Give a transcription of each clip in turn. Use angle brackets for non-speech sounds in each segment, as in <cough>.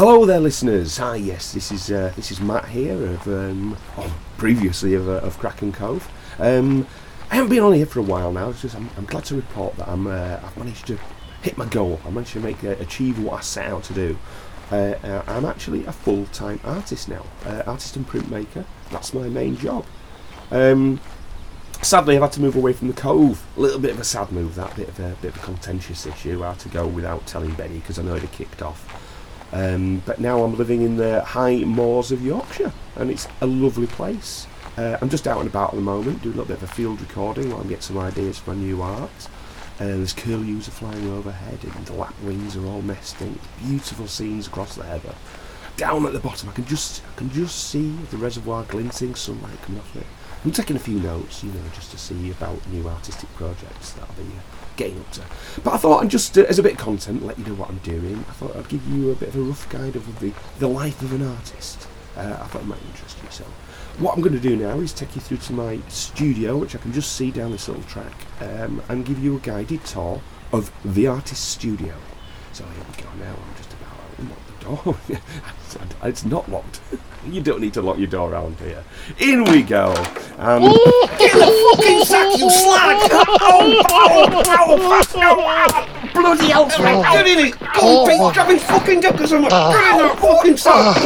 Hello there, listeners. Hi, yes, this is uh, this is Matt here of um, oh, previously of, uh, of Kraken Cove. Um, I haven't been on here for a while now. I'm, I'm glad to report that I'm uh, I've managed to hit my goal. I managed to make uh, achieve what I set out to do. Uh, uh, I'm actually a full time artist now, artist and printmaker. That's my main job. Um, sadly, I've had to move away from the cove. A little bit of a sad move. That bit of a bit of a contentious issue. I had to go without telling Benny because I know it had kicked off. Um, but now I'm living in the high moors of Yorkshire, and it's a lovely place. Uh, I'm just out and about at the moment, doing a little bit of a field recording while I get some ideas for my new art. Uh, there's curlews are flying overhead, and the lapwings are all nesting. Beautiful scenes across the heather. Down at the bottom, I can just I can just see the reservoir glinting, sunlight coming off it. I'm taking a few notes, you know, just to see about new artistic projects that I'll be uh, getting up to. But I thought, I'd just uh, as a bit of content, let you know what I'm doing. I thought I'd give you a bit of a rough guide of the, the life of an artist. Uh, I thought it might interest you. So, what I'm going to do now is take you through to my studio, which I can just see down this little track, um, and give you a guided tour of the artist's studio. So here we go now. I'm just about door. <laughs> it's not locked. You don't need to lock your door around here. In we go. Um, Get the fucking sack, you slag! Oh, oh, oh, oh, Bloody hell, get in it! Go on, Pete, grab his fucking dick or something! Get in that fucking sack!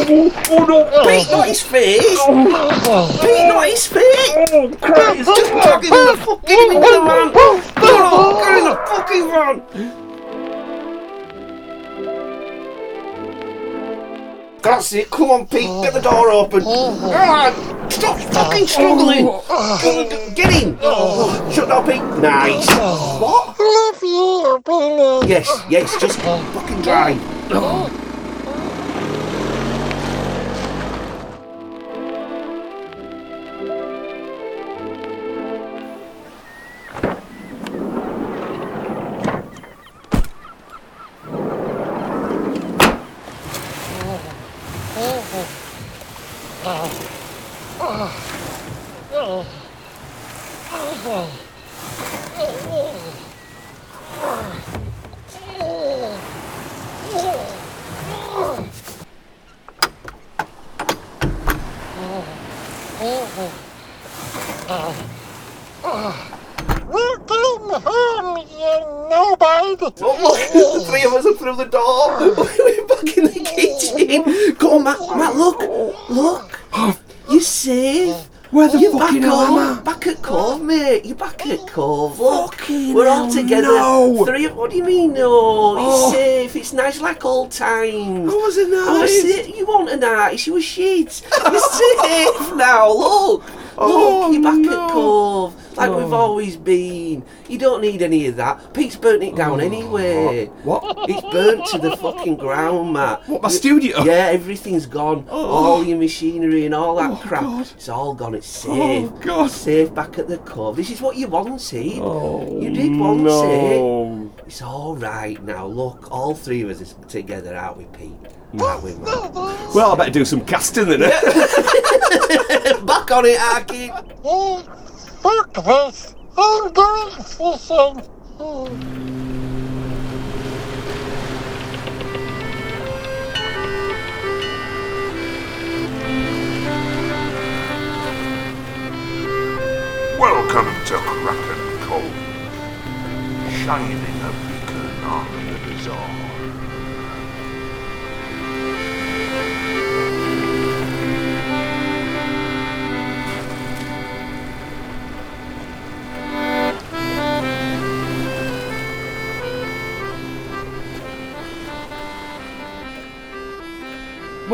Oh, no, Pete, not his face! Pete, not his face! oh, Christ. Just drag him in the fuck, get into the van! Get in the fucking van! That's it, come on, Pete, get the door open! Ah, Stop fucking struggling! Get in! Oh, shut up, Pete! Nice! What? Love you, Billy. Yes, yes, just fucking drive. Fucking back hell am. I? Back at Cove, mate. You're back at oh, Cove. Look. Fucking We're all hell, together. no. Three. What do you mean, no? Oh. It's safe. It's nice like old times. I wasn't Oh, nice. sit- you want a nice? You were shit. <laughs> You're safe now. Look. Oh, Look, Oh, you're back no. at Cove. Like Oh. we've always been. You don't need any of that. Pete's burnt it down anyway. What? <laughs> It's burnt to the fucking ground, Matt. What, my You- studio? Yeah, everything's gone. All your machinery and all that Oh, crap. God. It's all gone. It's safe. Oh, God. Safe back at the cove. This is what you wanted. Oh, you did want it. no. It's all right now. Look, all three of us is together, aren't we, Pete? Aren't we, Matt? Well, I better do some casting then. <laughs> eh? Back on it, Arky. Fuck this. I'm going fishing. Welcome to Kraken Cove, shining a beacon on the bazaar.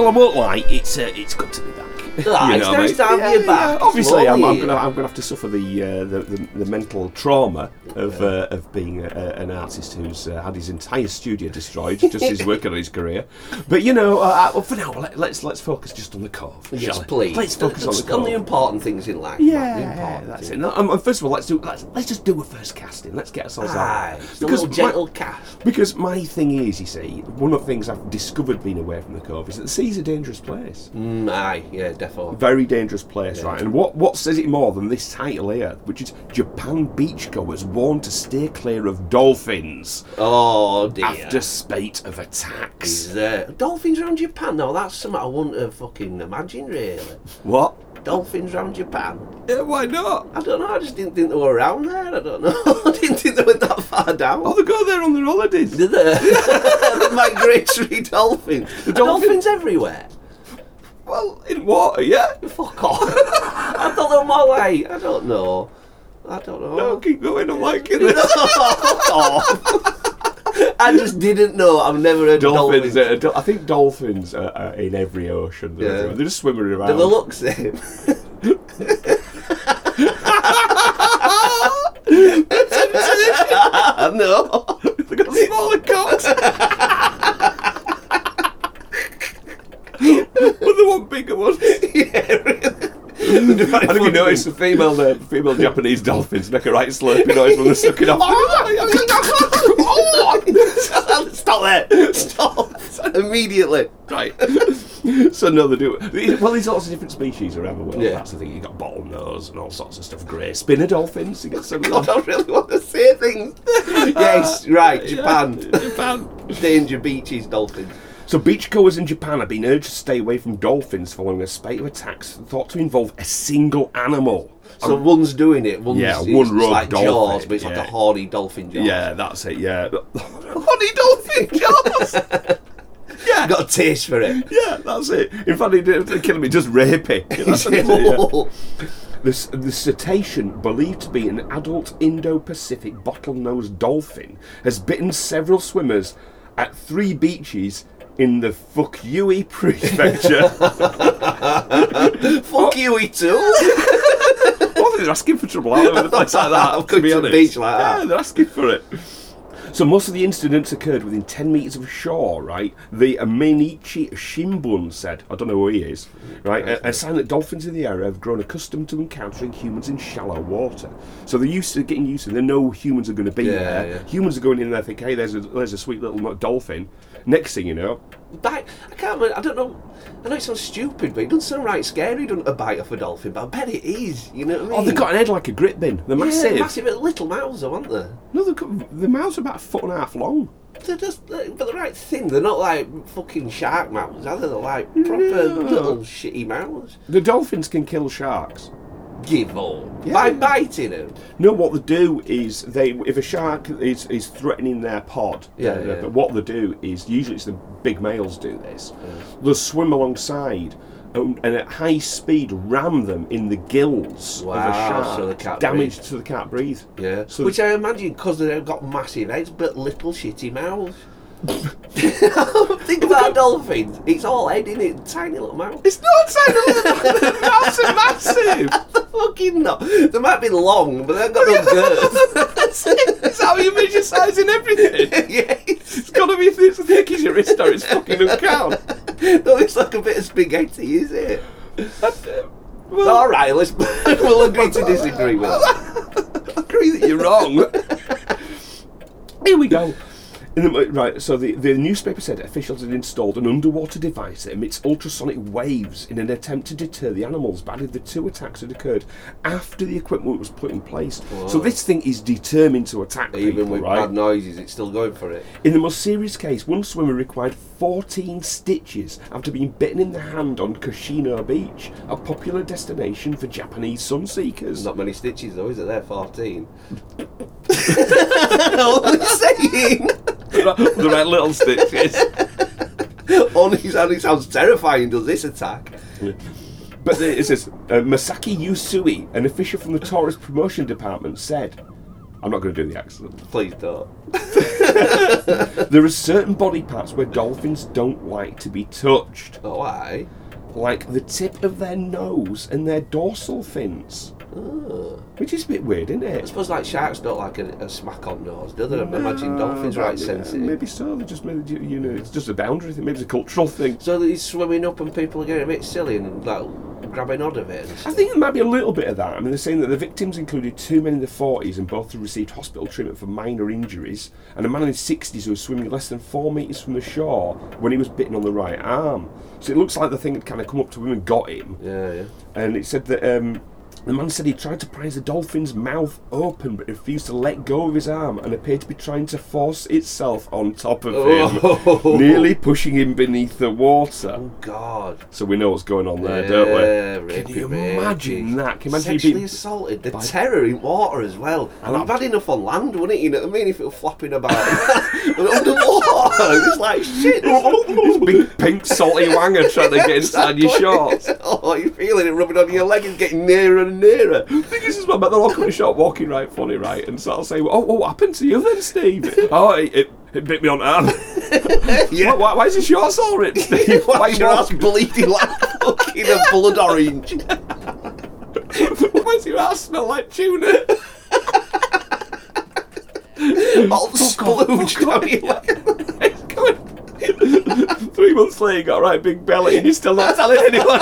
Well, I won't lie. It's uh, it's good to be back. Ah, it's nice mate. to have you back. Obviously, I'm, I'm gonna I'm gonna have to suffer the uh, the, the, the mental trauma of uh, of being a, a, an artist who's uh, had his entire studio destroyed <laughs> just his he's working on his career. But you know, uh, uh, for now, let, let's let's focus just on the cove. Yes, please. Let's focus on the on the important things in life. man, the Yeah, important that's things. it. No, um, first of all, let's do let's, let's just do a first casting. Let's get ourselves Aye, out. just a little my- cast. because my thing is, you see, one of the things I've discovered being away from the Cove is that the sea's a dangerous place. Mm, aye, yeah, definitely. Very dangerous place, right? And what, what says it more than this title here, which is Japan beachgoers warned to stay clear of dolphins Oh dear. after spate of attacks. Dolphins around Japan? No, that's something I wouldn't have fucking imagined, really. What? Dolphins around Japan? Yeah, why not? I don't know. I just didn't think they were around there. I don't know. <laughs> I didn't think they went that far down. Oh, they go there on their holidays. Did they? <laughs> the migratory dolphins. The Are dolphin- dolphins everywhere. Well, in water, yeah. Fuck off. <laughs> I thought they were my way. I don't know. I don't know. No, keep going. I'm liking it. <laughs> Fuck off. I just didn't know. I've never heard Dolphins. dolphins. Uh, do- I think dolphins are, are in every ocean. They're, Yeah. everywhere. They're just swimming around. Do they look the same? <laughs> no. they got smaller cocks. Want bigger ones. <laughs> yeah, really. <laughs> I don't you notice the female, uh, female Japanese dolphins make a right slurpy noise when they're sucking off. <laughs> Stop there. Stop. Immediately. right. so no, they do. Well, there's lots of different species around the world. Yeah. That's the thing. You got bottlenose and all sorts of stuff. Grey spinner dolphins. You get some. God, I really want to say things. yes, right, Japan. Japan. Danger beaches, dolphins. So beachgoers in Japan have been urged to stay away from dolphins following a spate of attacks thought to involve a single animal. So one's doing it, one's Yeah, one it's like dolphin, Jaws, but it's like a horny dolphin jaws. Yeah, that's it. Yeah, <laughs> honey dolphin jaws. <laughs> yeah, Got a taste for it. <laughs> yeah, that's it. In fact, he didn't kill he just rapey. Yeah. The, the cetacean, believed to be an adult Indo-Pacific bottlenose dolphin, has bitten several swimmers at three beaches in the fuck Fukui Prefecture. <laughs> Fuck you, E too. I think they're asking for trouble out in a place like that. <laughs> I've to come be to the honest. beach like that. Yeah, they're asking for it. So most of the incidents occurred within 10 metres of shore, right? The Mainichi Shimbun said, I don't know who he is, right? A, a sign that dolphins in the area have grown accustomed to encountering humans in shallow water. So they're used to getting used to it. They know humans are going to be Yeah, there. yeah. Humans are going in there thinking, hey, there's a, there's a sweet little dolphin. Next thing you know, Bite. I can't. I don't know. I know it sounds stupid, but it doesn't sound right scary, doesn't a bite off a dolphin? But I bet it is. You know what I mean? oh, they've got an head like a grit bin. They're yeah, massive. massive little mouths, though, aren't they? No, they've got, the mouths are about a foot and a half long. They're just, they're, but the right thing. They're not like fucking shark mouths, are they? They're like proper No. little shitty mouths. The dolphins can kill sharks. Give up. Yeah. By biting them. No, what they do is they, if a shark is, is threatening their pod, Yeah, uh, yeah. but what they do is usually it's the big males do this. They'll swim alongside and, and at high speed ram them in the gills of a shark, so they can't damage breathe. so they can't breathe. Yeah. So Which I imagine because they've got massive heads but little shitty mouths. <laughs> Think about dolphins. It's all head in it, tiny little mouth. it's not tiny. little <laughs> the mouths are massive. <laughs> Fucking no. They might be long, but they've got no girth. That's it. That's how you measure size in everything. yeah, It's got to be as thick as your wrist or it's fucking don't count. No, it's like a bit of spaghetti, is it? Well, All right, let's we'll agree to disagree with that. agree that you're wrong. Here we go. In the, right, so the, the newspaper said officials had installed an underwater device that emits ultrasonic waves in an attempt to deter the animals. But the two attacks had occurred after the equipment was put in place. So this thing is determined to attack Even people, with right? bad noises, it's still going for it. In the most serious case, one swimmer required 14 stitches after being bitten in the hand on Koshino Beach, a popular destination for Japanese sun seekers. Not many stitches though, is it? There, 14. <laughs> Only saying. the right little stitches. <laughs> Only, only sounds terrifying, does this attack? But it says uh, Masaki Yusui, an official from the tourist promotion department, said, "I'm not going to do the accent." Please don't. <laughs> there are certain body parts where dolphins don't like to be touched, Oh, why? like the tip of their nose and their dorsal fins. Which is a bit weird, isn't it? I suppose like sharks don't like a, a smack on nose, do they? I imagine dolphins right yeah, sensitive. Maybe so. They just maybe you know it's just a boundary thing. Maybe it's a cultural thing. So he's swimming up and people are getting a bit silly and like grabbing hold of it. I think there might be a little bit of that. I mean, they're saying that the victims included two men in their 40s and both had received hospital treatment for minor injuries, and a man in his 60s who was swimming less than four metres from the shore when he was bitten on the right arm. So it looks like the thing had kind of come up to him and got him. Yeah, yeah. And it said that um, the man said he tried to prise the dolphin's mouth open but refused to let go of his arm and appeared to be trying to force itself on top of him, Oh. nearly pushing him beneath the water. Oh God. So we know what's going on there, don't we? Can you rapey, imagine that? Can you imagine you Sexually being assaulted. The terror in water as well. And that- bad enough on land, wouldn't it? You know what I mean? If it was flapping about. <laughs> but underwater, it's like shit. this big pink salty wanger trying to get <laughs> inside your shorts. <laughs> oh, you're feeling it rubbing on your leg and getting nearer and nearer. thing is, as well, but they'll all come in shop walking right funny, right? And so I'll say, oh, what happened to you then, Steve? <laughs> oh, it, it, it bit me on the arm. <laughs> Yeah. why, why, is your shorts all ripped, Steve? Why Why is your ass bleeding like fucking a <laughs> blood orange? Why does your ass smell like tuna? All splooged your. It's going- Three months later, you got a right big belly, and you're still not telling anyone.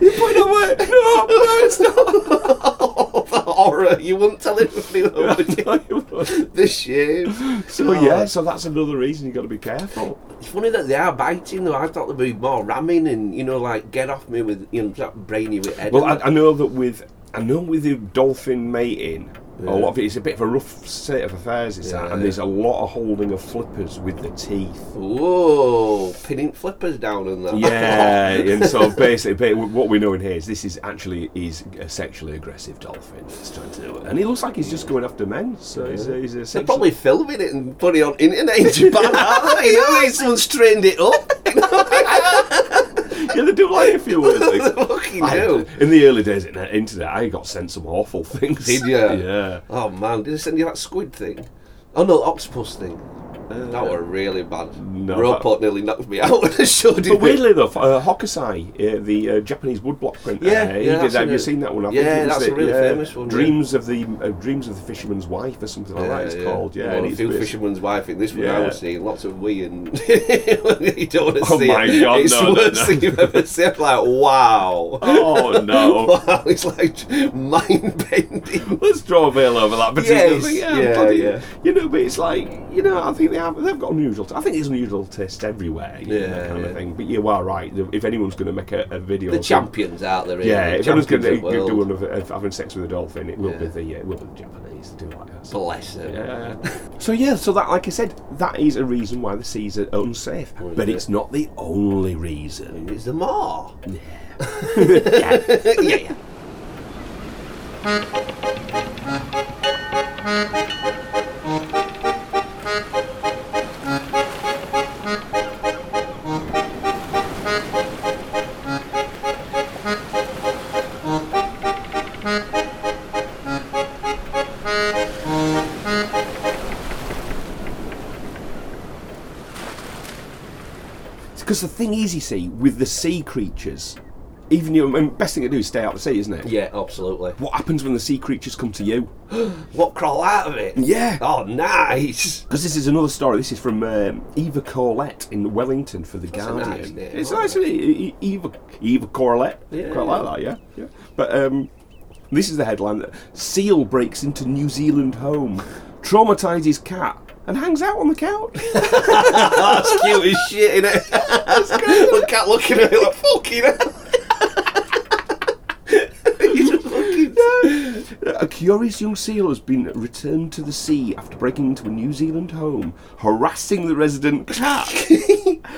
you put it away. No, no, it's not. Oh, the horror. You wouldn't tell anybody though, would you? No, you won't. The shame. So yeah, oh. so that's another reason you've got to be careful. It's funny that they are biting though. I thought they'd be more ramming and you know like get off me with you know that brainy with head. Well, I, I know that with I know with the dolphin mating, a lot of it is a bit of a rough state of affairs. It's that, and there's a lot of holding of flippers with the teeth. Whoa, pinning flippers down and that. Yeah, <laughs> and so basically, what we know in here is this is actually is a sexually aggressive dolphin that's trying to do it, and he looks like he's just going after men. So he's a, he's a They're probably filming it and putting it on internet in Japan, aren't they? You know, someone's trained it up. <laughs> <laughs> yeah, they do like a few weird they things. fucking I- do. in the early days of the internet, I got sent some awful <laughs> things. Did you? Yeah. Oh man, did they send you that squid thing? Oh no, octopus thing. That were really bad. no, Robot nearly knocked me <laughs> out when I showed it. But weirdly though, uh, Hokusai, uh, the uh, Japanese woodblock printer, Yeah, uh, he yeah, did that. Have you seen that one? I Yeah, that's it, a really yeah. famous one, yeah. Dreams of the uh, Dreams of the Fisherman's Wife or something like that. It's called. Yeah, Well, and a few fisherman's wife in this one I was seeing lots of we and <laughs> you don't want to Oh see my it. God, it's no, the worst no. thing you've ever seen. Like wow. Oh no! <laughs> Wow, it's like mind bending. Let's draw a veil over that particular Yes, thing. Yeah, yeah, yeah. You know, but it's like you know, I think have. They've got unusual. T- I think it's unusual taste everywhere. You know, Yeah, that kind yeah. of thing. But you are right. If anyone's going to make a, a video, The of- champions out there. Yeah, the if anyone's going to do one of, of having sex with a dolphin, it will be the uh, it will be the Japanese to do like that. So, Bless them. yeah. so yeah, so that like I said, that is a reason why the seas are unsafe, but it? it's not the only reason. It's the more. Yeah. <laughs> yeah, <laughs> yeah. <laughs> the thing is, you see, with the sea creatures, even you, best thing to do is stay out of the sea, isn't it? Yeah, absolutely. What happens when the sea creatures come to you? <gasps> What crawl out of it? Yeah. Oh, nice. Because this is another story. This is from um, Eva Corlett in Wellington for the a Guardian. nice name, it's nice, isn't it? E- Eva Eva Corlett. Yeah, Quite like that, yeah. yeah. But um, this is the headline: Seal breaks into New Zealand home, traumatises cat, and hangs out on the couch. <laughs> That's cute as shit, innit? That's <laughs> good. Look at looking at it like fucking hell. <laughs> He's a A curious young seal has been returned to the sea after breaking into a New Zealand home, harassing the resident cat,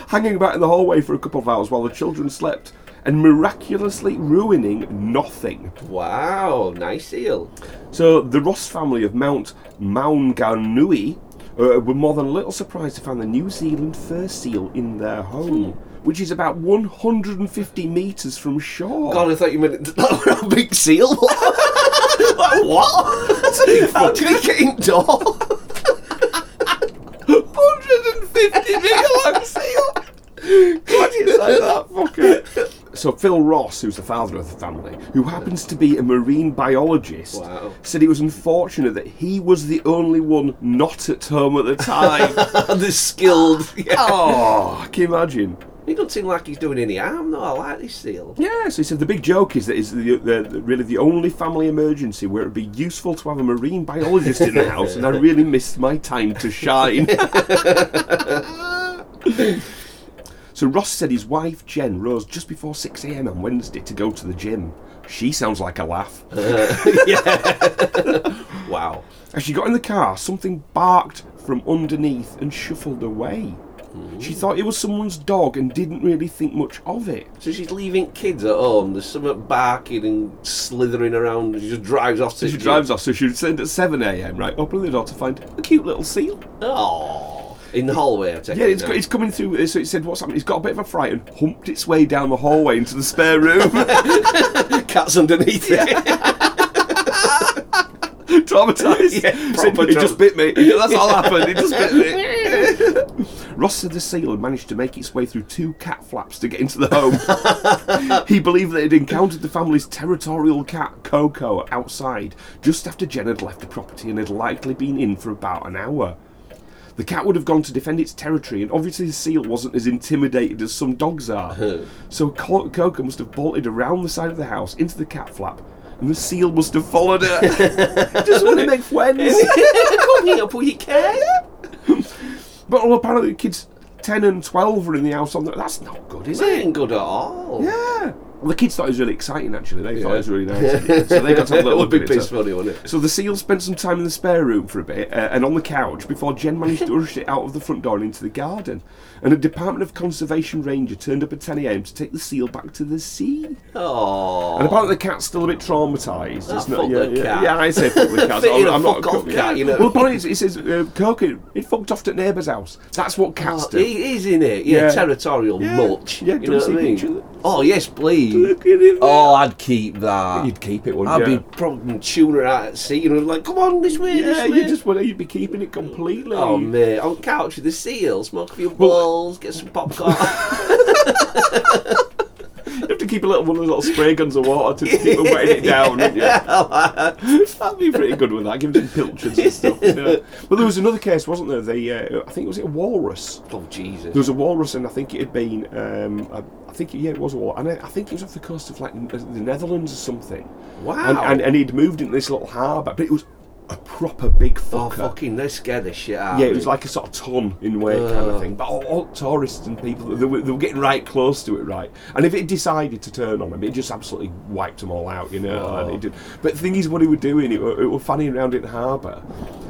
hanging about in the hallway for a couple of hours while the children slept, and miraculously ruining nothing. Wow, nice seal. So the Ross family of Mount Maunganui uh, were more than a little surprised to find the New Zealand fur seal in their home, which is about 150 metres from shore. God, I thought you meant <laughs> that <laughs> a big seal. like, what? How did he get indoor? 150 metre long seal. God, you say that fucker. So Phil Ross, who's the father of the family, who happens to be a marine biologist, Wow. said it was unfortunate that he was the only one not at home at the time. <laughs> the skilled. Yeah. oh, can you imagine? He doesn't seem like he's doing any harm, though. I like this seal. Yeah, so he said the big joke is that it's the, the, the- really the only family emergency where it'd be useful to have a marine biologist in the house, and I really missed my time to shine. <laughs> <laughs> so Ross said his wife Jen rose just before 6 a.m. on Wednesday to go to the gym. She sounds like a laugh. <laughs> <laughs> Wow. As she got in the car, something barked from underneath and shuffled away. She thought it was someone's dog and didn't really think much of it. So she's leaving kids at home. There's something barking and slithering around. And she just drives off to she drives off, so she would send at 7 a.m., right? Open the door to find a cute little seal. Oh, in the hallway. I take Yeah, it it's, now. it's coming through. Uh, so it said, What's happening? It's got a bit of a fright and humped its way down the hallway into the spare room. <laughs> Cats underneath it. Traumatised. Yeah, <laughs> Said, proper it just bit me. That's all happened. It just bit me. <laughs> Ross said the seal had managed to make its way through two cat flaps to get into the home. he believed that it had encountered the family's territorial cat, Coco, outside just after Jen had left the property and had likely been in for about an hour. The cat would have gone to defend its territory, and obviously the seal wasn't as intimidated as some dogs are. Uh-huh. so Co- Coco must have bolted around the side of the house into the cat flap, and the seal must have followed her. <laughs> Just want to make friends. <laughs> Come here, your cat. but well, apparently the kids 10 and 12 were in the house on the. That's not good, is This it? ain't good at all. Yeah. Well, the kids thought it was really exciting, actually. They thought it was really nice. <laughs> so they got a little look it. funny, wouldn't it? So the seal spent some time in the spare room for a bit uh, and on the couch before Jen managed to rush it out of the front door and into the garden. And a Department of Conservation ranger turned up at 10 a.m. to take the seal back to the sea. Oh. And apparently the cat's still a bit traumatised. Ah, It's fuck yeah, yeah, cat. yeah, I say fuck the <laughs> cat. A I'm not off cat, you know. Well, apparently it says uh, Coco, it fucked off to neighbour's house. That's what cats Oh, do. he is in it. Yeah, Yeah. territorial Yeah. much. Yeah, you know what I mean? Oh yes, please. Look at him. Oh, I'd keep that. You'd keep it, wouldn't I'd you? be probably tuning it out at sea, you know, like, come on, this way, Yeah, this way. you just want you'd be keeping it completely. Oh mate, on couch with the seal, smoke a few Well- balls, get some popcorn. <laughs> <laughs> You have to keep a little one of those little spray guns of water to keep wetting it down. wouldn't? <laughs> That'd be pretty good with that. Give some pilchards and stuff. Yeah. <laughs> But there was another case, wasn't there? The uh, I think it was it a walrus. oh Jesus. There was a walrus, and I think it had been. Um, I, I think yeah, it was a walrus, and I, I think it was off the coast of like the Netherlands or something. Wow. And, and, and he'd moved into this little harbour, but it was a proper big oh fucker. fucking, they scare the shit out. Yeah, it was like a sort of ton in weight kind of thing. But all, all tourists and people, they were, they were getting right close to it, right? And if it decided to turn on them, it just absolutely wiped them all out, you know. And it did. But the thing is, what he were doing, it were, it were fanning around in the harbour,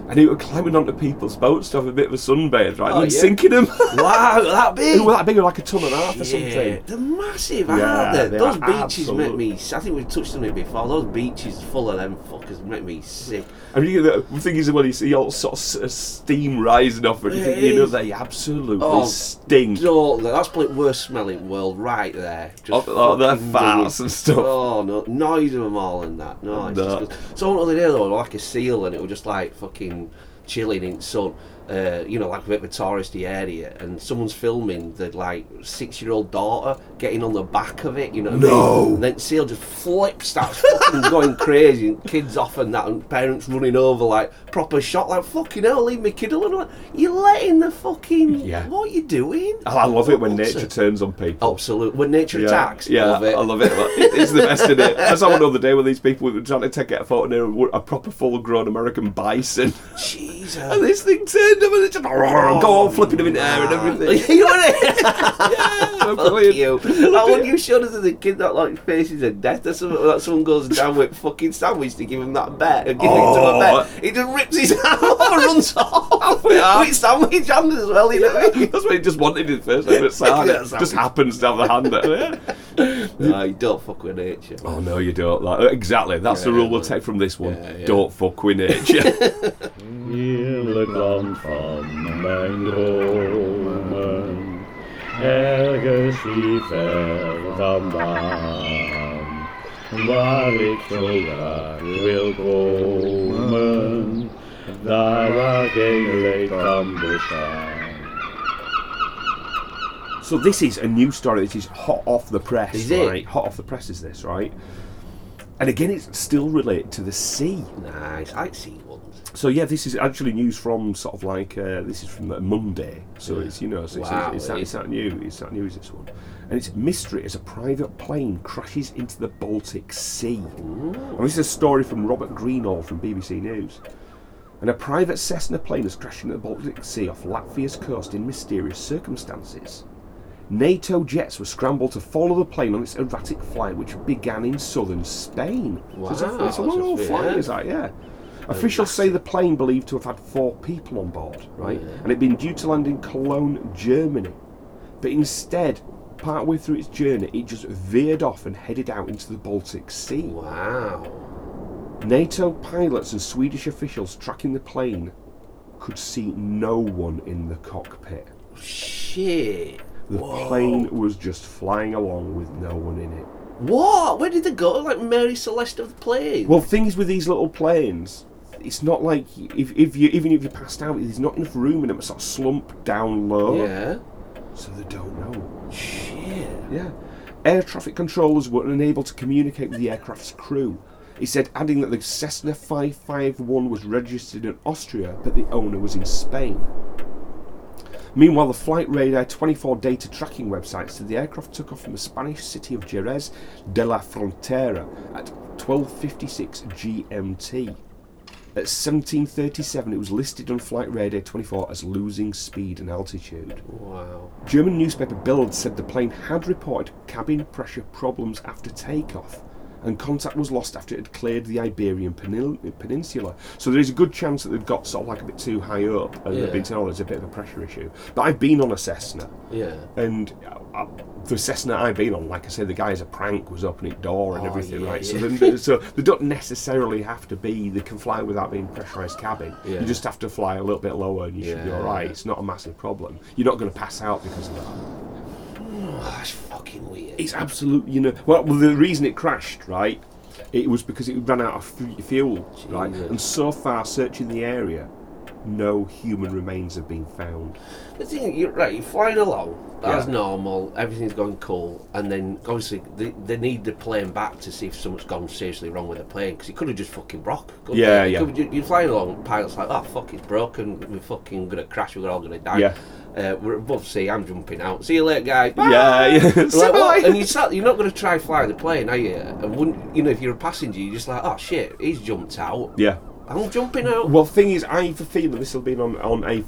and he were climbing onto people's boats to have a bit of a sunbathe, right? Oh, and yeah. sinking them. wow, <laughs> that big. They were that big, like a ton and a half or something. they're massive, Yeah, they? they Those beaches make me. I think we've touched on it before. Those beaches full of them fuckers make me sick. You get the thing is, when you see all sort of uh, steam rising off it, you think, you know, they absolutely Oh, stink. Don't, that's probably the worst smelling world right there. Just Oh, oh, their farts and stuff. Oh no, noise of them all and that. No, it's No. just good. So one other day though, like a seal, and it was just like fucking chilling in the sun. Uh, you know, like a bit of a touristy area, and someone's filming the like six-year-old daughter getting on the back of it. You know, I No. mean? Then seal just flips, starts fucking going crazy, and kids off and that, and parents running over like proper shot, like fucking hell, leave me kid alone. You're letting the fucking Yeah. what are you doing? Oh, I love it when What's nature it? turns on people. Absolute. When nature Yeah, attacks, yeah, love it. I love it. It- It's the best in it. I saw one the other day with these people were trying to take a photo near a a proper full-grown American bison, Jesus. <laughs> and this thing turned them and it just go on flipping them in the air and everything. <laughs> you know it? <laughs> Yeah, Fuck you. That one you showed us as a kid that like faces a death or something. That someone goes down with fucking sandwich to give him that bet. Give it to Oh. a bet. Oh. He just rips his <laughs> arm off and runs off. Yeah. With sandwich hand as well. You know what I mean? That's what he just wanted in the first time. It's sad. It just happens to have the hand there. Yeah. No, you don't fuck with nature. Oh no, you don't. Like, exactly. That's the Yeah, rule we'll take from this one. Don't fuck with nature. Heerlijk land van mijn dromen, ergens hier ver vandaan, waar ik zo graag wil komen, daar waar geen leed kan bestaan. So this is a new story. This is hot off the press, Is it? right? Hot off the press is this, right? And again, it's still related to the sea. Nice. I see ones. So yeah, this is actually news from sort of like uh, this is from uh, Monday. So it's you know, so it's, Wow, it's, it's, not, eh? it's not new. It's. Is this one? And it's mystery as a private plane crashes into the Baltic Sea. And this is a story from Robert Greenall from BBC News. And a private Cessna plane has crashed into the Baltic Sea off Latvia's coast in mysterious circumstances. NATO jets were scrambled to follow the plane on its erratic flight, which began in southern Spain. So it's a, Wow, it's a long old flight, yeah. is that? Yeah. Officials say the plane believed to have had four people on board, right? Yeah. And it'd been due to land in Cologne, Germany. But instead, partway through its journey, it just veered off and headed out into the Baltic Sea. Wow. NATO pilots and Swedish officials tracking the plane could see no one in the cockpit. Shit. The Whoa. plane was just flying along with no one in it. What? Where did they go? Like Mary Celeste of the plane? Well, things with these little planes, it's not like if, if you even if you passed out, there's not enough room in them. It's sort of slump down low, Yeah. so they don't know. Shit. Yeah, air traffic controllers were unable to communicate with the aircraft's crew. He said, adding that the Cessna 551 was registered in Austria, but the owner was in Spain. Meanwhile, the Flight Radar 24 data tracking website said the aircraft took off from the Spanish city of Jerez de la Frontera at 12:56 GMT. At 17:37, it was listed on Flight Radar 24 as losing speed and altitude. Wow. German newspaper Bild said the plane had reported cabin pressure problems after takeoff, and contact was lost after it had cleared the Iberian Penil- Peninsula. So there is a good chance that they've got sort of like a bit too high up, and Yeah. they've been told there's a bit of a pressure issue. But I've been on a Cessna, Yeah. and uh, the Cessna I've been on, like I said, the guy as a prank was opening door and Oh, everything, yeah, right? So, yeah. then, <laughs> so they don't necessarily have to be. They can fly without being pressurized cabin. Yeah. You just have to fly a little bit lower, and you should be all right. It's not a massive problem. You're not going to pass out because of that. Oh, that's fucking weird. It's absolute, you know. Well, well, the reason it crashed, right? It was because it ran out of fu- fuel, right? Jesus. And so far, searching the area, no human remains have been found. The thing, you're right. You're flying along. That's Yeah. normal. Everything's going cool, and then obviously they, they need the plane back to see if something's gone seriously wrong with the plane because it could have just fucking broke. Yeah, it? Yeah. You're flying along. Pilot's like, oh fuck, it's broken. We're fucking gonna crash. We're all gonna die. Yeah. Uh, we're above sea. I'm jumping out. See you later, guys. Yeah, yeah. Like? And you start, you're not going to try fly the plane, are you? And wouldn't, you know, if you're a passenger, you're just like, oh shit, he's jumped out. Yeah. I'm jumping out. Well, thing is, I have a feeling this will be on on a,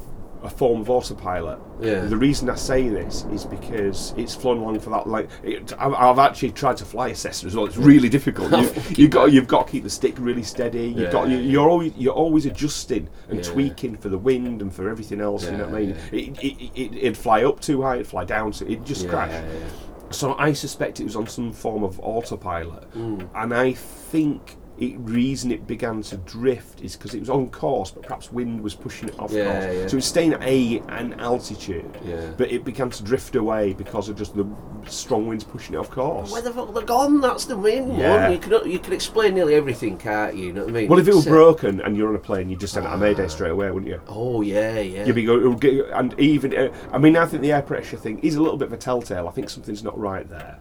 a form of autopilot. Yeah. The reason I say this is because it's flown along for that. Like, it, I've, I've actually tried to fly a Cessna as well. It's really difficult. You, <laughs> you've got you've got to keep the stick really steady. You've got you, Yeah. you're always you're always adjusting and Yeah. tweaking for the wind and for everything else. you know what I Yeah, mean? It, it, it, it'd fly up too high, it'd fly down, so it'd just Yeah, crash. yeah, yeah. So I suspect it was on some form of autopilot, Hmm. and I think it reason it began to drift is because it was on course, but perhaps wind was pushing it off Yeah, course. yeah. So it was staying at a an altitude, Yeah. but it began to drift away because of just the strong winds pushing it off course. Where the fuck they're gone? That's the main Yeah. one. You can you can explain nearly everything, can't you? You know what I mean? well, if it was It's, broken and you're on a plane, you'd just send it a mayday straight away, wouldn't you? Oh yeah, yeah. You'd be go, and even uh, I mean, I think the air pressure thing is a little bit of a telltale. I think something's not right there.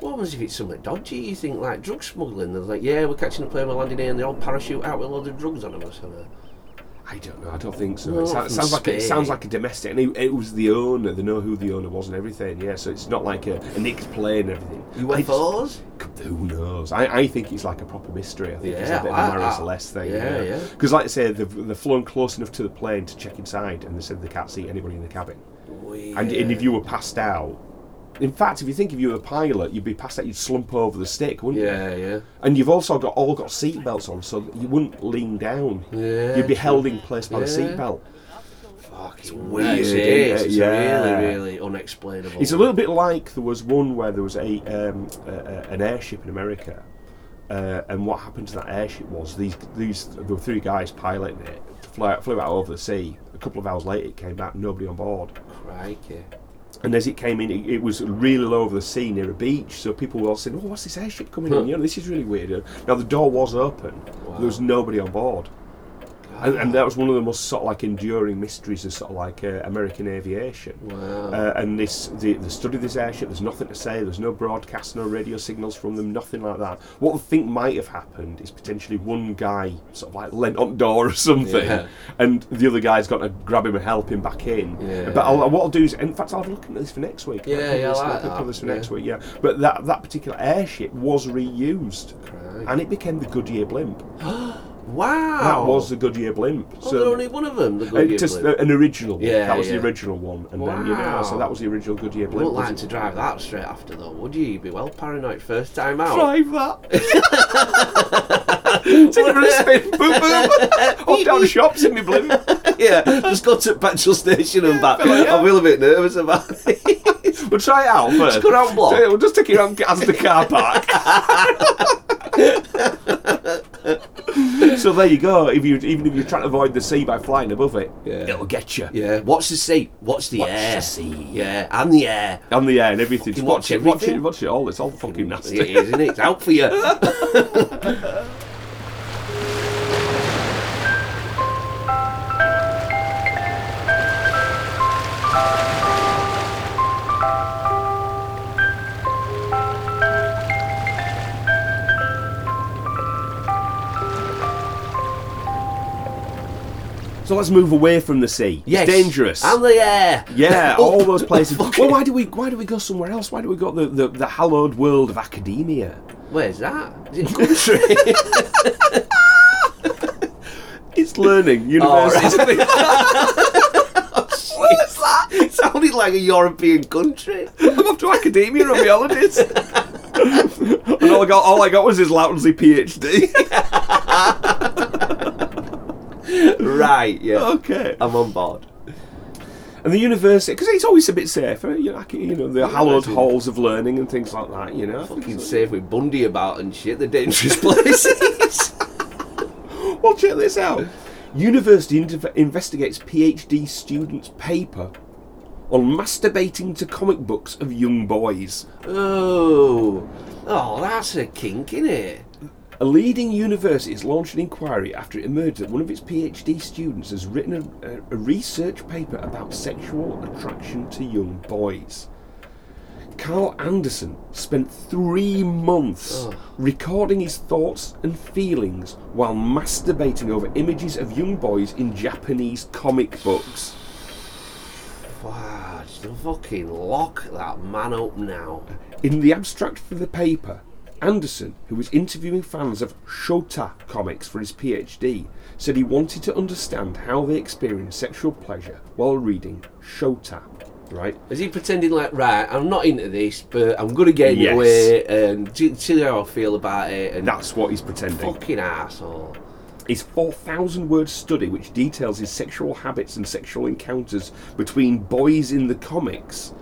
What happens if it's something dodgy? You think like drug smuggling? They're like, yeah, we're catching a plane, we're landing here, and they all parachute out with a load of drugs on them or something. I don't know. I don't think so. No, it, sounds, sounds like it sounds like a domestic, and it, it was the owner. They know who the owner was and everything. Yeah, so it's not like a, a nicked plane and everything. I just- UFOs? who knows? I, I think it's like a proper mystery. I think it's a bit of a Mary I- Celeste thing. yeah, yeah. Because, like I say, they've, they've flown close enough to the plane to check inside, and they said they can't see anybody in the cabin. Weird. And, and if you were passed out, in fact, if you think if you were a pilot, you'd be past that, you'd slump over the stick, wouldn't you? yeah, yeah. And you've also got all got seat belts on, so you wouldn't lean down. Yeah, You'd be held in place by the Yeah. seat belt. Fucking weird, weird. It isn't is. it? It's Yeah. really, really unexplainable. It's a little bit like there was one where there was a, um, a, a an airship in America, uh, and what happened to that airship was these these there were three guys piloting it flew out, flew out over the sea. A couple of hours later, it came back, nobody on board. Crikey. And as it came in, it, it was really low over the sea near a beach. So people were all saying, "Oh, what's this airship coming in? You know, this is really weird." Now the door was open. There was nobody on board. And, and that was one of the most sort of like enduring mysteries of sort of like uh, American aviation. Wow. Uh, and this, the, the study of this airship, there's nothing to say. There's no broadcast, no radio signals from them, nothing like that. What I think might have happened is potentially one guy sort of like leant on the door or something, Yeah. and the other guy's got to grab him and help him back in. Yeah. But I'll, what I'll do is, in fact, I'll look at this for next week. Yeah, yeah, this- like I'll cover that, this for yeah. next week. Yeah, but that that particular airship was reused, Right. and it became the Goodyear blimp. <gasps> wow. That was the Goodyear blimp. Oh, there only one of them. The Uh, Goodyear just blimp. an original one. Yeah, that was yeah. the original one, and then you know, so that was the original Goodyear You blimp. wouldn't like to drive that straight after, though, would you? You'd be well paranoid first time out. Drive that. Take it for a spin. Boom, boom. <laughs> Up down shops in my blimp. yeah, just go to the petrol station and back. yeah. I feel a bit nervous about it. <laughs> We'll try it out first. Just go round block. We'll just take it around as the car park. <laughs> <laughs> so there you go. If you even if you're trying to avoid the sea by flying above it, Yeah. it'll get you. yeah, watch the sea, watch the Watch air. the sea. Yeah, and the air. On the air and everything. Just Fucking watch watch it, watch it, everything. watch it all. It's all fucking nasty. It is, isn't it? It's out for you. <laughs> So let's move away from the sea. Yes. It's dangerous. And the air. Yeah, <laughs> all those <laughs> places. Well, why do we why do we go somewhere else? Why do we go the, the, the hallowed world of academia? Where's that? Is it <laughs> country? It's learning Oh, university. What's that? It sounded like a European country. I'm off to academia on my holidays. and all I got all I got was his Lounsey PhD. Right, yeah. okay. I'm on board. And the university, because it's always a bit safer, you know, like, you know, the hallowed halls of learning and things like that. You know, Fucking safe with Bundy about and shit, the dangerous <laughs> places. <laughs> Well, check this out. University inv- investigates PhD student's paper on masturbating to comic books of young boys. oh. Oh, that's a kink, innit? A leading university has launched an inquiry after it emerged that one of its PhD students has written a, a, research paper about sexual attraction to young boys. Karl Andersson spent three months Ugh. recording his thoughts and feelings while masturbating over images of young boys in Japanese comic books. Wow, just fucking lock that man up now. In the abstract for the paper, Andersson, who was interviewing fans of Shota comics for his PhD, said he wanted to understand how they experience sexual pleasure while reading Shota. Right? Is he pretending like, right, I'm not into this, but I'm going to get into Yes. it and see see how I feel about it and That's what he's pretending. fucking asshole. His 4,000 word study, which details his sexual habits and sexual encounters between boys in the comics,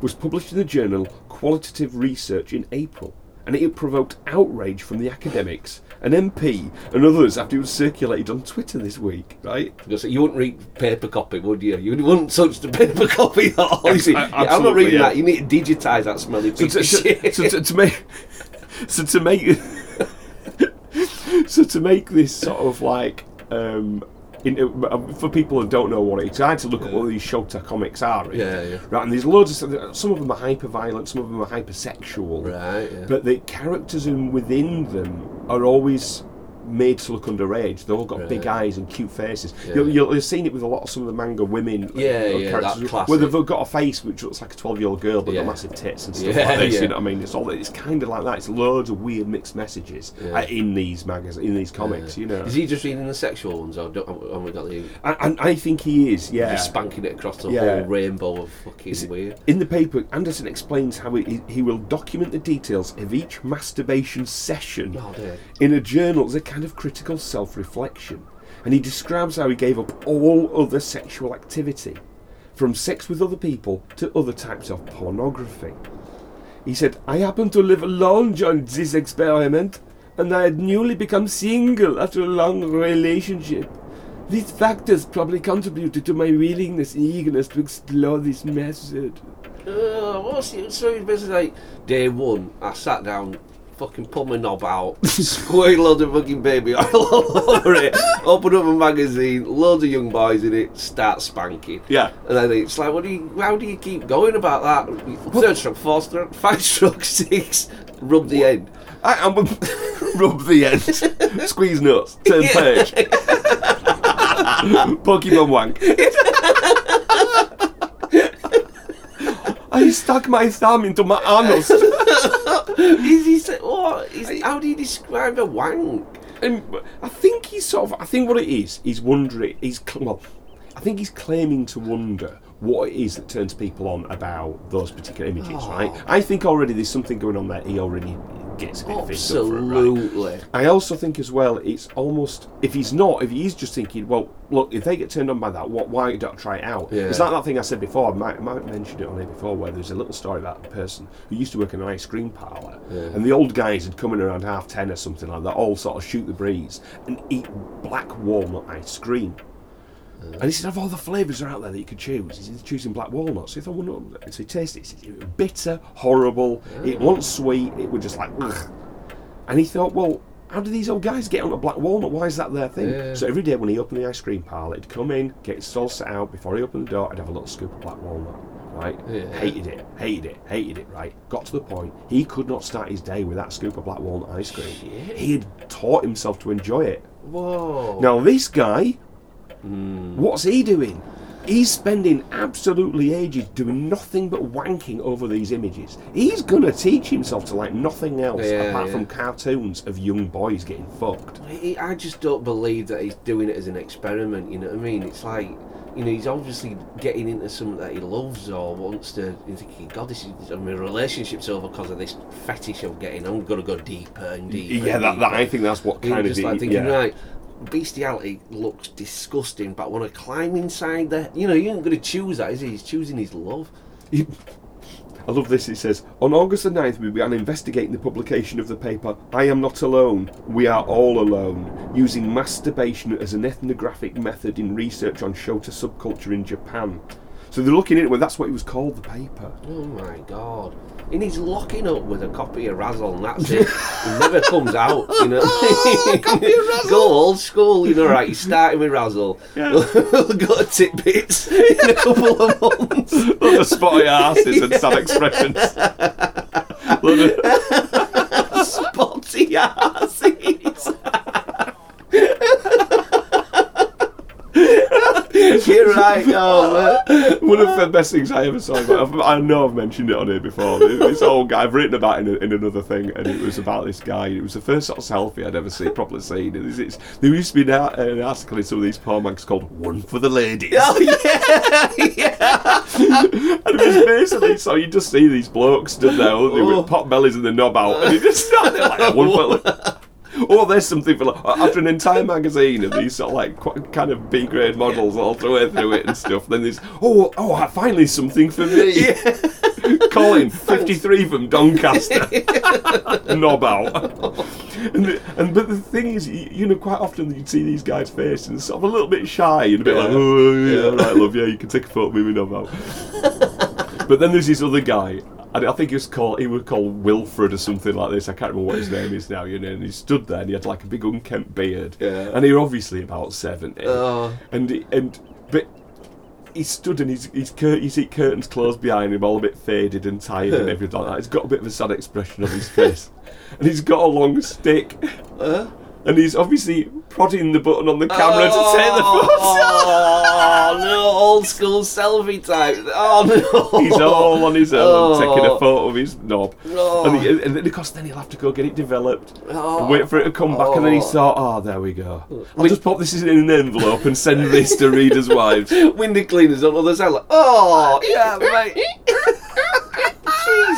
was published in the journal Qualitative Research in April. And it provoked outrage from the academics, an MP, and others after it was circulated on Twitter this week, right? Because you wouldn't read paper copy, would you? You wouldn't touch the paper copy at all. You see, a- yeah, I'm not reading yeah. that. You need to digitise that smelly So piece to, of so, shit. so to, to make so to make <laughs> so to make this sort of like um, in, uh, for people who don't know what it is, I had to look at what these Shota comics are. Yeah, yeah. Right, and there's loads of some of them are hyper violent, some of them are hypersexual. Right, yeah. But the characters in within them are always made to look underage. They've all got big eyes and cute faces. Yeah. You'll, you'll have seen it with a lot of some of the manga women. Yeah, yeah, characters that where they've got a face which looks like a 12 year old girl but Yeah. got massive tits and <laughs> stuff Yeah, like this. yeah. You know what I mean? It's all it's kind of like that. It's loads of weird mixed messages uh, in these magazines, in these comics. You know, Is he just reading the sexual ones, or don't, have we got the and, and I think he is. Yeah, just spanking it across the whole rainbow of fucking weird? In the paper, Andersson explains how he, he will document the details of each masturbation session Oh, in a journal as a kind of critical self reflection. And he describes how he gave up all other sexual activity, from sex with other people to other types of pornography. He said, I happened to live alone during this experiment, and I had newly become single after a long relationship. These factors probably contributed to my willingness and eagerness to explore this method. uh, what's it? So it's basically like day one. I sat down, fucking pulled my knob out, <laughs> squirted loads of fucking baby oil all <laughs> over it, opened up a magazine, loads of young boys in it, start spanking. Yeah. And then it's like, what do you? How do you keep going about that? Third stroke, fourth stroke, <laughs> five stroke, six. Rub the end. I, I'm rub the end, squeeze nuts, turn page. Pokemon wank. I stuck my thumb into my anus. <laughs> Is he say, what? Oh, is, how do you describe a wank? And I think he's sort of. I think what it is, he's wondering. He's cl- well. I think he's claiming to wonder what it is that turns people on about those particular images, Oh. right? I think already there's something going on there. He already gets a bit fizzed up it, right? Absolutely. I also think as well, it's almost if he's not, if he's just thinking, well, look, if they get turned on by that, what? Why don't I try it out? Yeah. It's like that thing I said before. I might, I might have mentioned it on here before, where there's a little story about a person who used to work in an ice cream parlour, and the old guys had come in around half ten or something like that, all sort of shoot the breeze and eat black walnut ice cream. And he said, of all the flavours are out there that you could choose, he said, choosing black walnuts. So he thought, well, no. So he tasted it. It was bitter, horrible. It ah. wasn't sweet. It was just like, ugh. And he thought, well, how do these old guys get on a black walnut? Why is that their thing? Yeah. So every day when he opened the ice cream parlour, he'd come in, get his stall set out. Before he opened the door, I'd have a little scoop of black walnut. Right? Yeah. Hated it, hated it, hated it, right? Got to the point, he could not start his day with that scoop of black walnut ice cream. He had taught himself to enjoy it. Whoa. Now, this guy, Hmm. what's he doing? He's spending absolutely ages doing nothing but wanking over these images. He's gonna teach himself to like nothing else Yeah, apart yeah. from cartoons of young boys getting fucked. I I just don't believe that he's doing it as an experiment. You know what I mean? It's like, you know, he's obviously getting into something that he loves or wants to. You're thinking, God, this is I mean, relationship's over because of this fetish of getting. I'm gonna go deeper and deeper. Yeah, and that, that deeper." I think that's what You're kind of just like thinking, yeah. right, bestiality looks disgusting, but when I want to climb inside there. You know, you ain't going to choose that, is he? He's choosing his love. <laughs> I love this. It says, On August the 9th, we began investigating the publication of the paper I Am Not Alone, We Are All Alone, using masturbation as an ethnographic method in research on Shota subculture in Japan. So they're looking into it, that's what it was called, the paper. Oh my god. And he's locking up with a copy of Razzle and that's it. <laughs> He never comes out, you know. <laughs> Go old school, you know, right, he's starting with Razzle. Yeah. <laughs> We'll go to Titbits in a couple of months. Load of spotty asses and sad expressions. Load of- Spotty asses. You're right, oh. <laughs> One of the best things I ever saw. I've, I know I've mentioned it on here before. This old guy I've written about in, a, in another thing, and it was about this guy. It was the first sort of selfie I'd ever seen, properly seen. It's, it's, there used to be an, an article in some of these porn mags called "One for the Ladies," Oh yeah, yeah. <laughs> and it was basically so you just see these blokes stood there with Oh. pot bellies and the knob out, and you just <laughs> stand there like one for. <laughs> Oh, there's something for like, after an entire magazine of these sort of like quite, kind of B grade models all the way through it and stuff. Then there's oh oh finally something for me. Yeah. <laughs> Colin, 53 from Doncaster, <laughs> knob out. And, the, and but the thing is, you, you know, quite often you'd see these guys' faces and sort of a little bit shy and a bit like, oh yeah, right, love, yeah, you can take a photo of me knob out. but then there's this other guy. And I think he was called he was called Wilfred or something like this. I can't remember what his name is now. You know, and he stood there and he had like a big unkempt beard, Yeah. and he was obviously about seventy. Oh. And he- and but he stood and his his cur- you see curtains closed behind him, all a bit faded and tired and <laughs> everything like that. He's got a bit of a sad expression on his face, and he's got a long stick, and he's obviously prodding the button on the camera to take the oh. photo. <laughs> Oh no, old school selfie type. Oh no. He's all on his own, Oh. taking a photo of his knob. Oh. And, he, and then, of course, then he'll have to go get it developed. Oh. And wait for it to come back, and then he Oh. thought, oh, ah, there we go. Mm. I'll just pop this in an envelope and send this to readers' wives. <laughs> Window cleaners on the other side, like, oh, yeah, mate. <laughs>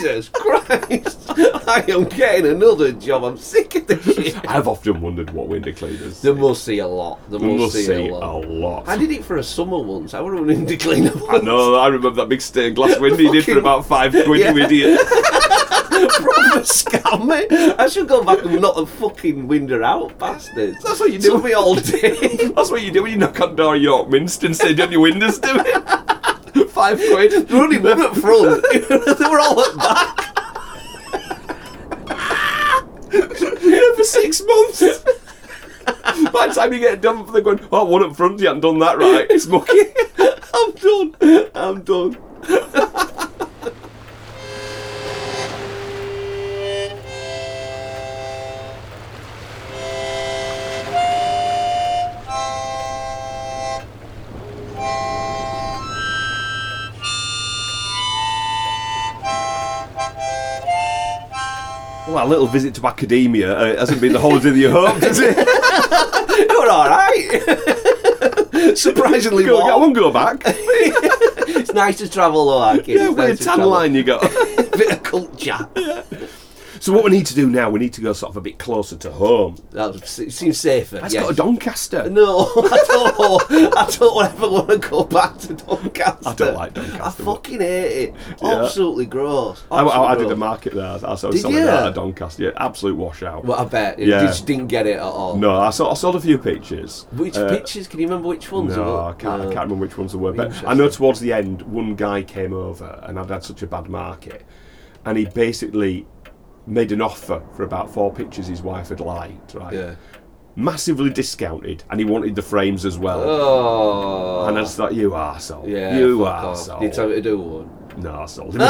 Jesus Christ. <laughs> I am getting another job. I'm sick of this shit. I've often wondered what window cleaners They must see a lot. They must, must see, see a lot. a lot. I did it for a summer once. I were a window cleaner I once. know, I remember that big stained glass window you did for about five quid, you <laughs> Yeah. idiot. <laughs> Proper scam, mate. I should go back and knock the fucking window out, bastards. That's what you do. Took me all day. That's what you do when you knock on door York Minster and say, don't your windows do it? Five quid. There <laughs> were only one at front. they were all at back. for six months. By the time you get done, they're going, oh, one up front, you haven't done that right. It's mucky. <laughs> I'm done. I'm done. <laughs> A little visit to academia uh, hasn't been the holiday that you hoped, has it? <laughs> Were all right. <laughs> Surprisingly Go, I won't go back. <laughs> It's nice to travel though, like Yeah, weird tan line you got. Bit of culture. So what we need to do now, we need to go sort of a bit closer to home. That seems safer. Let's yes. go to Doncaster. No, <laughs> I don't. I don't ever want to go back to Doncaster. I don't like Doncaster. I fucking hate it. Yeah. Absolutely gross. I, I, I did a market there. I saw Did selling you? that at Doncaster. Yeah, absolute washout. Well, I bet. Yeah. You just didn't get it at all. No, I saw I sold a few pictures. Which Uh, pictures? Can you remember which ones? No, I can't, I can't remember which ones there were. But. I know towards the end, one guy came over and I'd had such a bad market. And he basically made an offer for about four pictures his wife had liked, right? Yeah. Massively discounted, and he wanted the frames as well. Oh. And I just thought, you arsehole. yeah. you arsehole. Did you tell me to do one? No, I sold him.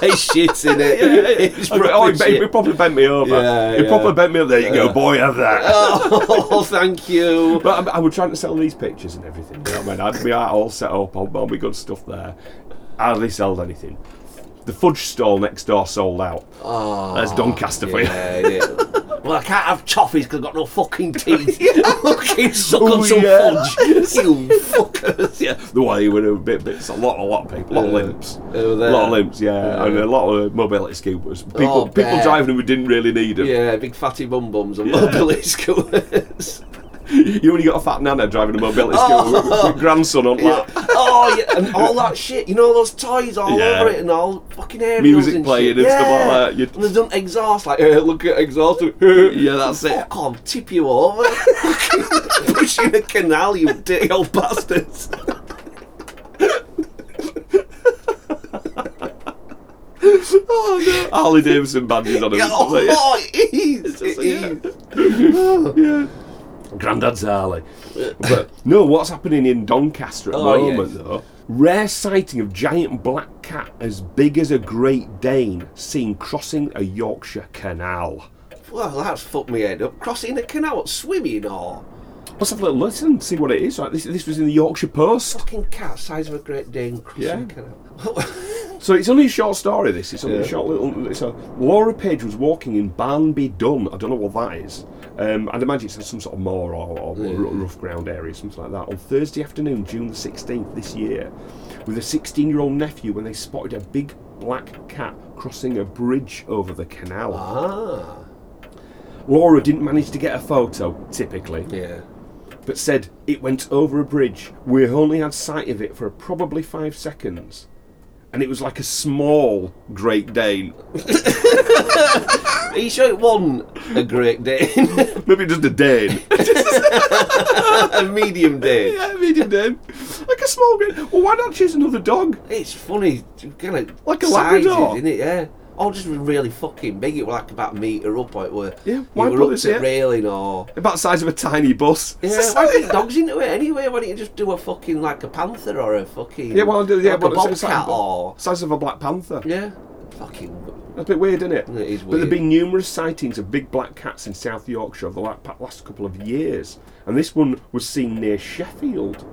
He's shit in it. Oh, proper bent- he shit. probably bent me over. Yeah, he yeah. probably bent me up. There you go, boy, have that. <laughs> Oh, thank you. But I, I was trying to sell these pictures and everything. You know what I mean? I had my art all set up, all, all my good stuff there. Hardly sold anything. The fudge stall next door sold out. Oh, That's Doncaster for you. yeah, yeah. <laughs> Well, I can't have toffees because I've got no fucking <laughs> teeth. <laughs> fucking suck on oh, some yeah. fudge. you fuckers. Yeah, the way you were a bit, bit, it's a lot, a lot of people, a lot of limps, were a there. lot of limps, yeah, and a lot of mobility scooters. People, Oh, people bet. driving them who didn't really need them. Yeah, big fatty bum bums and mobility scooters. <laughs> You only got a fat nana driving a mobility scooter with, with oh. grandson on lap. Oh, yeah, and all that shit. You know those toys all Yeah. over it and all fucking aerials Music and playing shit. and stuff like that. You'd- And they've done exhaust like, hey, <laughs> look at exhaust. <laughs> Yeah, that's it. Fuck on, tip you over. Pushing a canal, you dirty old bastards. Oh no! Harley Davidson badges on him. oh, it is. It is. yeah. Grandad's Harley. <laughs> But no, what's happening in Doncaster at the Oh, moment yes. though? Rare sighting of giant black cat as big as a Great Dane seen crossing a Yorkshire canal. Well, that's fucked me head up. Crossing a canal, swimming or Let's have a little listen, see what it is. Right, this, this was in the Yorkshire Post. fucking cat size of a Great Dane crossing Yeah. a canal. <laughs> So it's only a short story. This it's only a short little. It's a Laura Page was walking in Barnby Dun. I don't know what that is. Um, I'd imagine it's some sort of moor or, or Yeah. rough ground area, something like that. On Thursday afternoon, June the sixteenth this year, with a sixteen-year-old nephew, when they spotted a big black cat crossing a bridge over the canal. ah, Laura didn't manage to get a photo, typically, yeah. but said it went over a bridge. We only had sight of it for probably five seconds. And it was like a small Great Dane. Are you sure it wasn't a Great Dane? <laughs> Maybe just a Dane. <laughs> a medium Dane? yeah, a medium Dane. Like a small Great Well, why not choose another dog? It's funny, kind of Like a Labrador. isn't it? Yeah. Or just really fucking big. It was like about a metre up, or it were. Yeah, why you put were up this to here? railing, or About the size of a tiny bus. yeah. <laughs> Why bring dogs into it anyway? Why don't you just do a fucking like a panther or a fucking Yeah, well, yeah, like but a it's like bobcat or Size of a Black Panther. yeah, fucking That's a bit weird, isn't it? It is weird. But there have been numerous sightings of big black cats in South Yorkshire over the last couple of years, and this one was seen near Sheffield.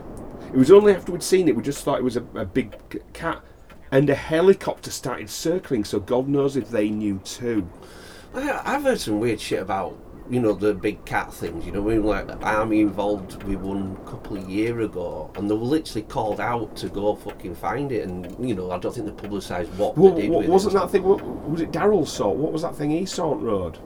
It was only after we'd seen it we just thought it was a, a big c- cat, and a helicopter started circling. So God knows if they knew too. I, I've heard some weird shit about you know the big cat things. You know, we were like army involved with one a couple of year ago, and they were literally called out to go fucking find it. And you know, I don't think they publicised what Well, they did what, wasn't it. that thing? What, was it Daryl saw? What was that thing he saw on road?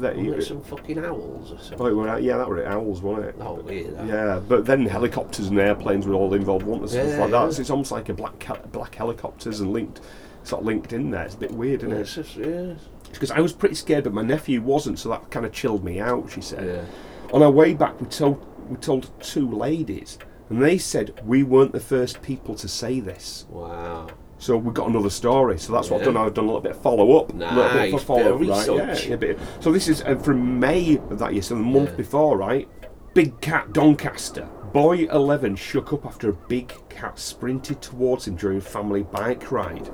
That Wasn't it some fucking owls or something. oh, it were- yeah, that were it. Owls, wasn't it? Oh, weird. that. Yeah, but then helicopters and airplanes were all involved, weren't? Stuff Yeah, like that. yeah. So it's almost like a black black helicopters and linked, sort of linked in there. It's a bit weird, isn't Yeah, it? it's just, yeah. Because I was pretty scared, but my nephew wasn't, so that kind of chilled me out. She said. Yeah. On our way back, we told we told two ladies And they said we weren't the first people to say this. Wow. So we've got another story. So that's what I've done. I've done a little bit of follow up. A little bit of follow up, right? Yeah, bit. So this is uh, from May of that year, so the month before, right? Big cat Doncaster. Boy 11 shook up after a big cat sprinted towards him during a family bike ride.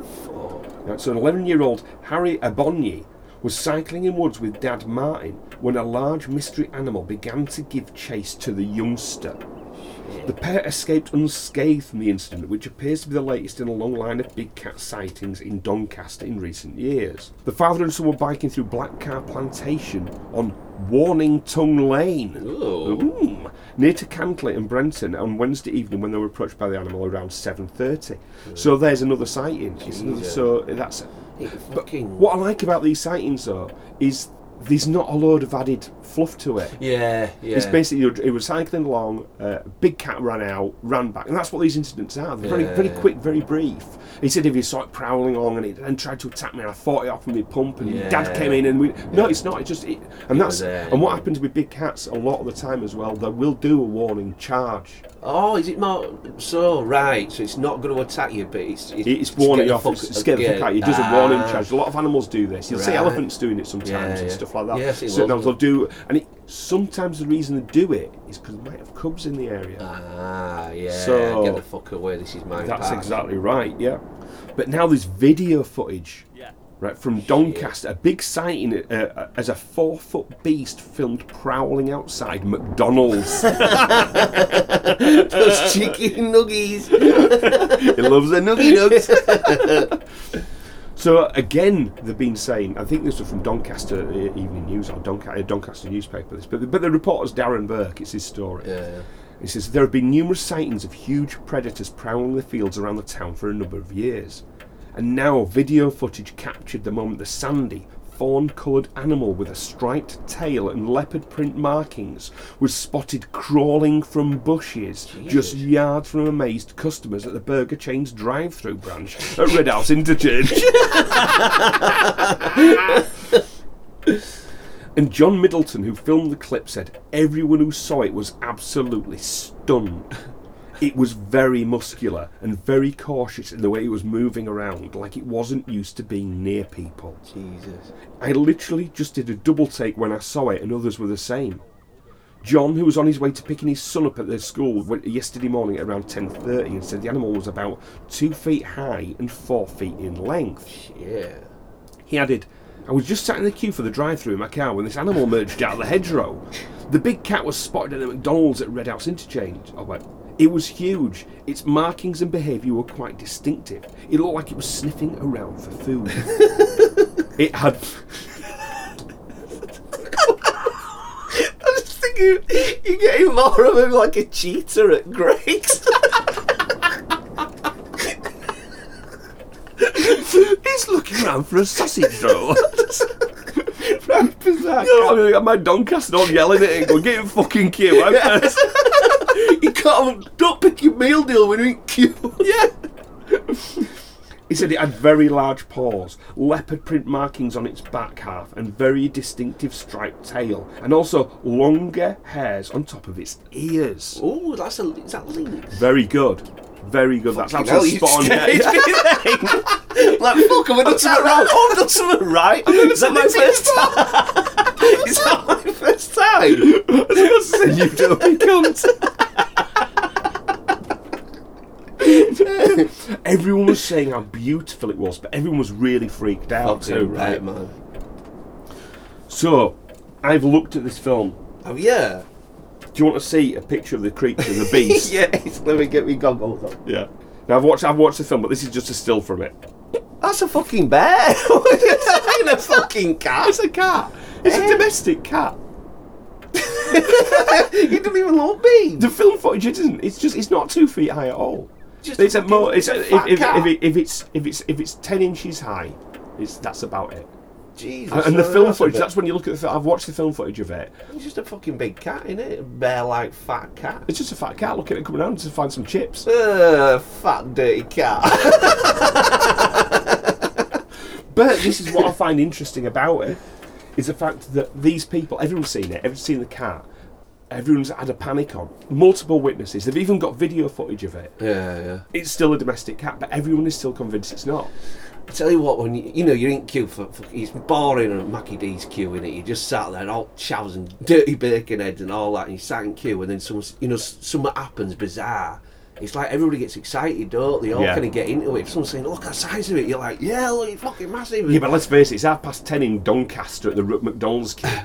Right, so an 11 year old Harry Abonyi was cycling in woods with dad Martin when a large mystery animal began to give chase to the youngster. The pair escaped unscathed from the incident, which appears to be the latest in a long line of big cat sightings in Doncaster in recent years. The father and son were biking through Black Carr Plantation on Warning Tongue Lane. Ooh. Hmm. Near to Cantley and Branton on Wednesday evening when they were approached by the animal around 7.30. So there's another sighting. Another- so that's... Fucking. What I like about these sightings though is there's not a load of added fluff to it. Yeah, yeah. It's basically you're- it was cycling along. Uh, big cat ran out, ran back, and that's what these incidents are. They're very, very Yeah. quick, very brief. He said if he saw it prowling along and it and tried to attack me, and I fought it off with my pump, and Yeah. Dad came in and we. No, it's not. It's just it, and that's there, and what happens with big cats a lot of the time as well. They will do a warning charge. Oh, is it more so right? So it's not going to attack you, but it's it's, It's warning you off. It's scare the fuck out. It does a warning Ah. charge. A lot of animals do this. You'll see elephants doing it sometimes and stuff like that. Yeah, I've seen they'll do, and it, sometimes the reason they do it is because they might have cubs in the area. Ah, yeah. So- get the fuck away. This is my. That's park. exactly right, yeah. But now there's video footage. Yeah. Right, from Doncaster, a big sighting uh, as a four foot beast filmed prowling outside McDonald's. <laughs> Those <laughs> chicken nuggies. he loves the nuggy nugs. <laughs> so, again, they've been saying, I think this was from Doncaster uh, Evening News or Donca- uh, Doncaster newspaper, this, but, but the reporter's Darren Burke, it's his story. yeah. He says there have been numerous sightings of huge predators prowling the fields around the town for a number of years. And now video footage captured the moment the sandy, fawn coloured animal with a striped tail and leopard print markings was spotted crawling from bushes just yards from amazed customers at the burger chain's drive through branch at Red House Interchange. <laughs> And John Middleton, who filmed the clip, said everyone who saw it was absolutely stunned. It was very muscular and very cautious in the way it was moving around, like it wasn't used to being near people. Jesus. I literally just did a double take when I saw it, and others were the same. John, who was on his way to picking his son up at the school yesterday morning at around 10.30 and said the animal was about two feet high and four feet in length. Yeah. He added, I was just sat in the queue for the drive through in my car when this animal emerged out of the hedgerow. The big cat was spotted at the McDonald's at Red House Interchange. I went, it was huge. Its markings and behaviour were quite distinctive. It looked like it was sniffing around for food. <laughs> it had. <laughs> I was thinking you're getting more of him like a cheetah at Greggs. <laughs> He's looking around for a sausage roll. Right bizarre. You know, I mean, I got my Doncaster on yelling at it, going, get in fucking queue. I'm first." <laughs> you can't don't pick your meal deal when you're in. Yeah. He said it had very large paws, leopard print markings on its back half, and very distinctive striped tail, and also longer hairs on top of its ears. Oh, that's a is that lynx? Very good. Very good. That's Fucking absolutely hell, spot on. you Yeah, <laughs> yeah. like fuck, have I done something wrong? Oh, I've done something right. <laughs> Is that my first time? Is that my first time? you dirty cunt. <laughs> everyone was saying how beautiful it was, but everyone was really freaked out too, right? right, man. So, I've looked at this film. Oh yeah. Do you want to see a picture of the creature, the <laughs> beast? yes, let me get me goggles on. Yeah. Now I've watched I've watched the film, but this is just a still from it. That's a fucking bear. <laughs> Are? A fucking cat? It's a cat. It's a eh? domestic cat. you don't even look big. The film footage isn't. It's just it's not two feet high at all. Just It's a more. It's a, if, if, if, it, if it's if it's if it's ten inches high, it's that's about it. Jesus. And, and the film footage. That's when you look at the. film. I've watched the film footage of it. It's just a fucking big cat, isn't it? A bear-like fat cat. It's just a fat cat looking at it coming around to find some chips. Uh, fat dirty cat. <laughs> But this is what I find interesting about it is the fact that these people, everyone's seen it, everyone's seen the cat. Everyone's had a panic on. Multiple witnesses. They've even got video footage of it. Yeah, yeah. It's still a domestic cat, but everyone is still convinced it's not. I tell you what, when you, you know you're in queue for, for it's boring and Mackie D's queuing it. You just sat there, all shovels and dirty bacon heads and all that, and you sat in queue, and then some, you know, something happens bizarre. It's like everybody gets excited, don't they? All Yeah. kind of get into it. If someone's saying, "Look at the size of it," you're like, "Yeah, look, it's fucking massive." Yeah, but let's face it, it's half past ten in Doncaster at the McDonald's queue. <laughs>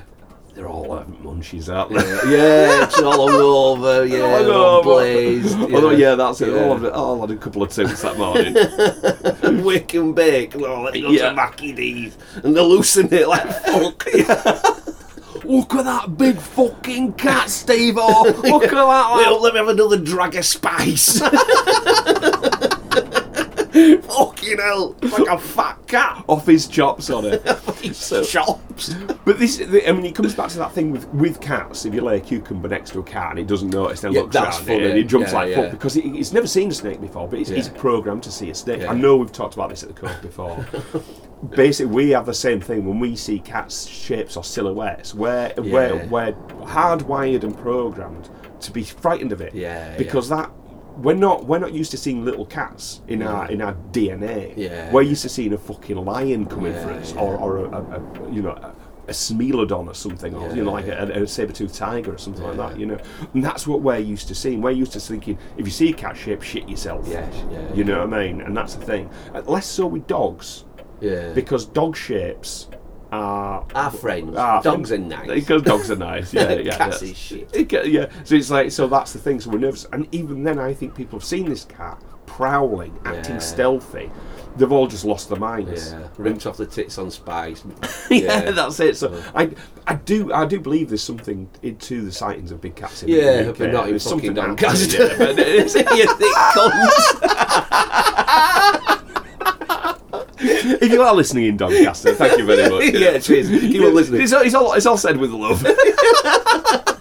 They're all uh, munchies, aren't they? yeah, it's all hungover, <laughs> yeah, All all over. blazed. Although, yeah, that's it. Yeah. All of it. Oh, I had a couple of toots that morning. <laughs> Wake and bake. Oh, let's go Yeah. to Mackie D's and hallucinate like <laughs> fuck. Look at that big fucking cat, Steve. Oh, look at that. Well, let me have another drag of spice. Fucking hell, like a fat cat. Off his chops on it. <laughs> So, chops. But this, the, I mean, it comes back to that thing with, with cats. If you lay a cucumber next to a cat and it doesn't notice, then Yeah, looks that's around funny. and it jumps Yeah, like yeah. fuck because it, it's never seen a snake before. But it's, it's Yeah. programmed to see a snake. I know we've talked about this at the Cove before. <laughs> Basically, we have the same thing when we see cats' shapes or silhouettes. We're we're, we're hardwired and programmed to be frightened of it. Yeah, because that. We're not we're not used to seeing little cats in our in our DNA. Yeah. We're used to seeing a fucking lion coming for us, yeah. or, or a, a, a you know a, a smilodon or something, or you know like a, a saber-toothed tiger or something like that. You know, and that's what we're used to seeing. We're used to thinking if you see a cat shape, shit yourself. Yes, yeah, You know what I mean? And that's the thing. Uh, Less so with dogs Yeah. because dog shapes are Our friends. are Dogs are nice. Because dogs are nice. <laughs> Yeah, yeah. Cats is shit. it yeah. So it's like so that's the thing. So we're nervous, and even then, I think people have seen this cat prowling, acting Yeah. stealthy. They've all just lost their minds. Yeah. Ripped off the tits on spice. <laughs> yeah, that's it. So I, I do, I do believe there's something into the sightings of big cats in the Yeah, UK. but not in fucking something Doncaster. happening, yeah, but <laughs> it's- you think cunts. If you are listening in Doncaster, thank you very much. <laughs> Yeah, cheers. Keep on listening. It's, all- it's all, it's all said with love. <laughs>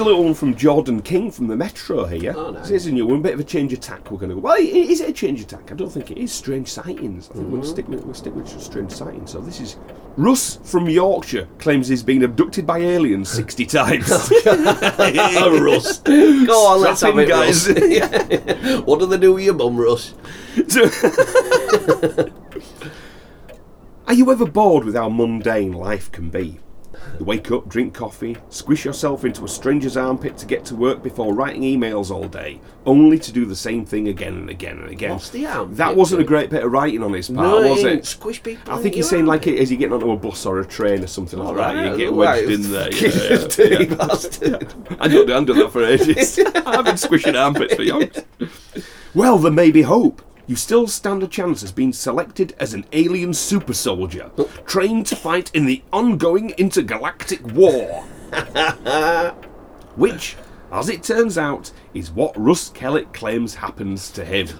a little one from Jordan King from the Metro here. Oh. So here's a new one, bit of a change of tack. We're going to go. Well, is it a change of tack? I don't think it is. Strange sightings. I think Mm-hmm. we'll stick with we'll stick with strange sightings. So this is Russ from Yorkshire claims he's been abducted by aliens <laughs> sixty times. <laughs> Russ. <laughs> Go on, let's Strap have it, guys. Russ. what do they do with your bum, Russ? Are you ever bored with how mundane life can be? You wake up, drink coffee, squish yourself into a stranger's armpit to get to work before writing emails all day, only to do the same thing again and again and again. What's the armpit That wasn't a great bit of writing on his part, No, was it? Squish people I think he's saying like as you're getting onto a bus or a train or something like that, you Right, get right. wedged in there. Yeah, yeah, bastard. I don't do, I haven't done that for ages. <laughs> I've been squishing armpits for young. Well, there may be hope. You still stand a chance as being selected as an alien super soldier, trained to fight in the ongoing intergalactic war. <laughs> Which, as it turns out, is what Russ Kellett claims happens to him. <laughs>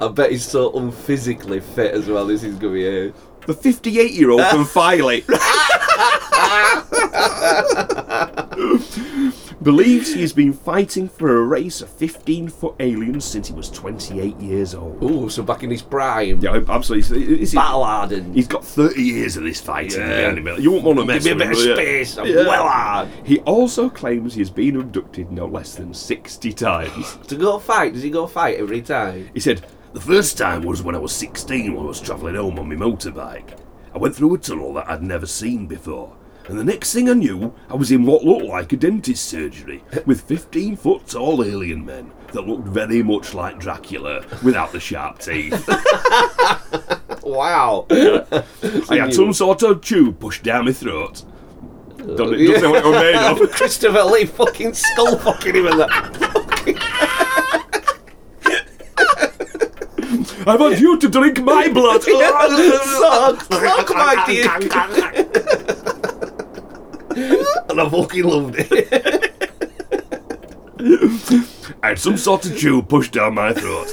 Oh, I bet he's so unphysically fit as well. This is going to be. The 58 year old from Filey <laughs> believes he has been fighting for a race of 15 foot aliens since he was 28 years old. Oh, so back in his prime. Yeah, absolutely. It's- Battle hardened. He's got 30 years of this fighting Yeah. behind him. You won't want to mess Give me a bit him. of space. I'm well hard. He also claims he has been abducted no less than 60 times. <gasps> To go fight, does he go fight every time? He said, The first time was when I was 16 when I was travelling home on my motorbike. I went through a tunnel that I'd never seen before. And the next thing I knew, I was in what looked like a dentist surgery with 15 foot tall alien men that looked very much like Dracula without the sharp teeth. <laughs> Wow. I had some sort of tube pushed down my throat. Don't, don't yeah. know what it was made of. <laughs> Christopher Lee fucking skull fucking him in that. <laughs> I want you to drink my blood. suck, suck my dick. <laughs> and I fucking loved it. <laughs> I had some sort of tube pushed down my throat.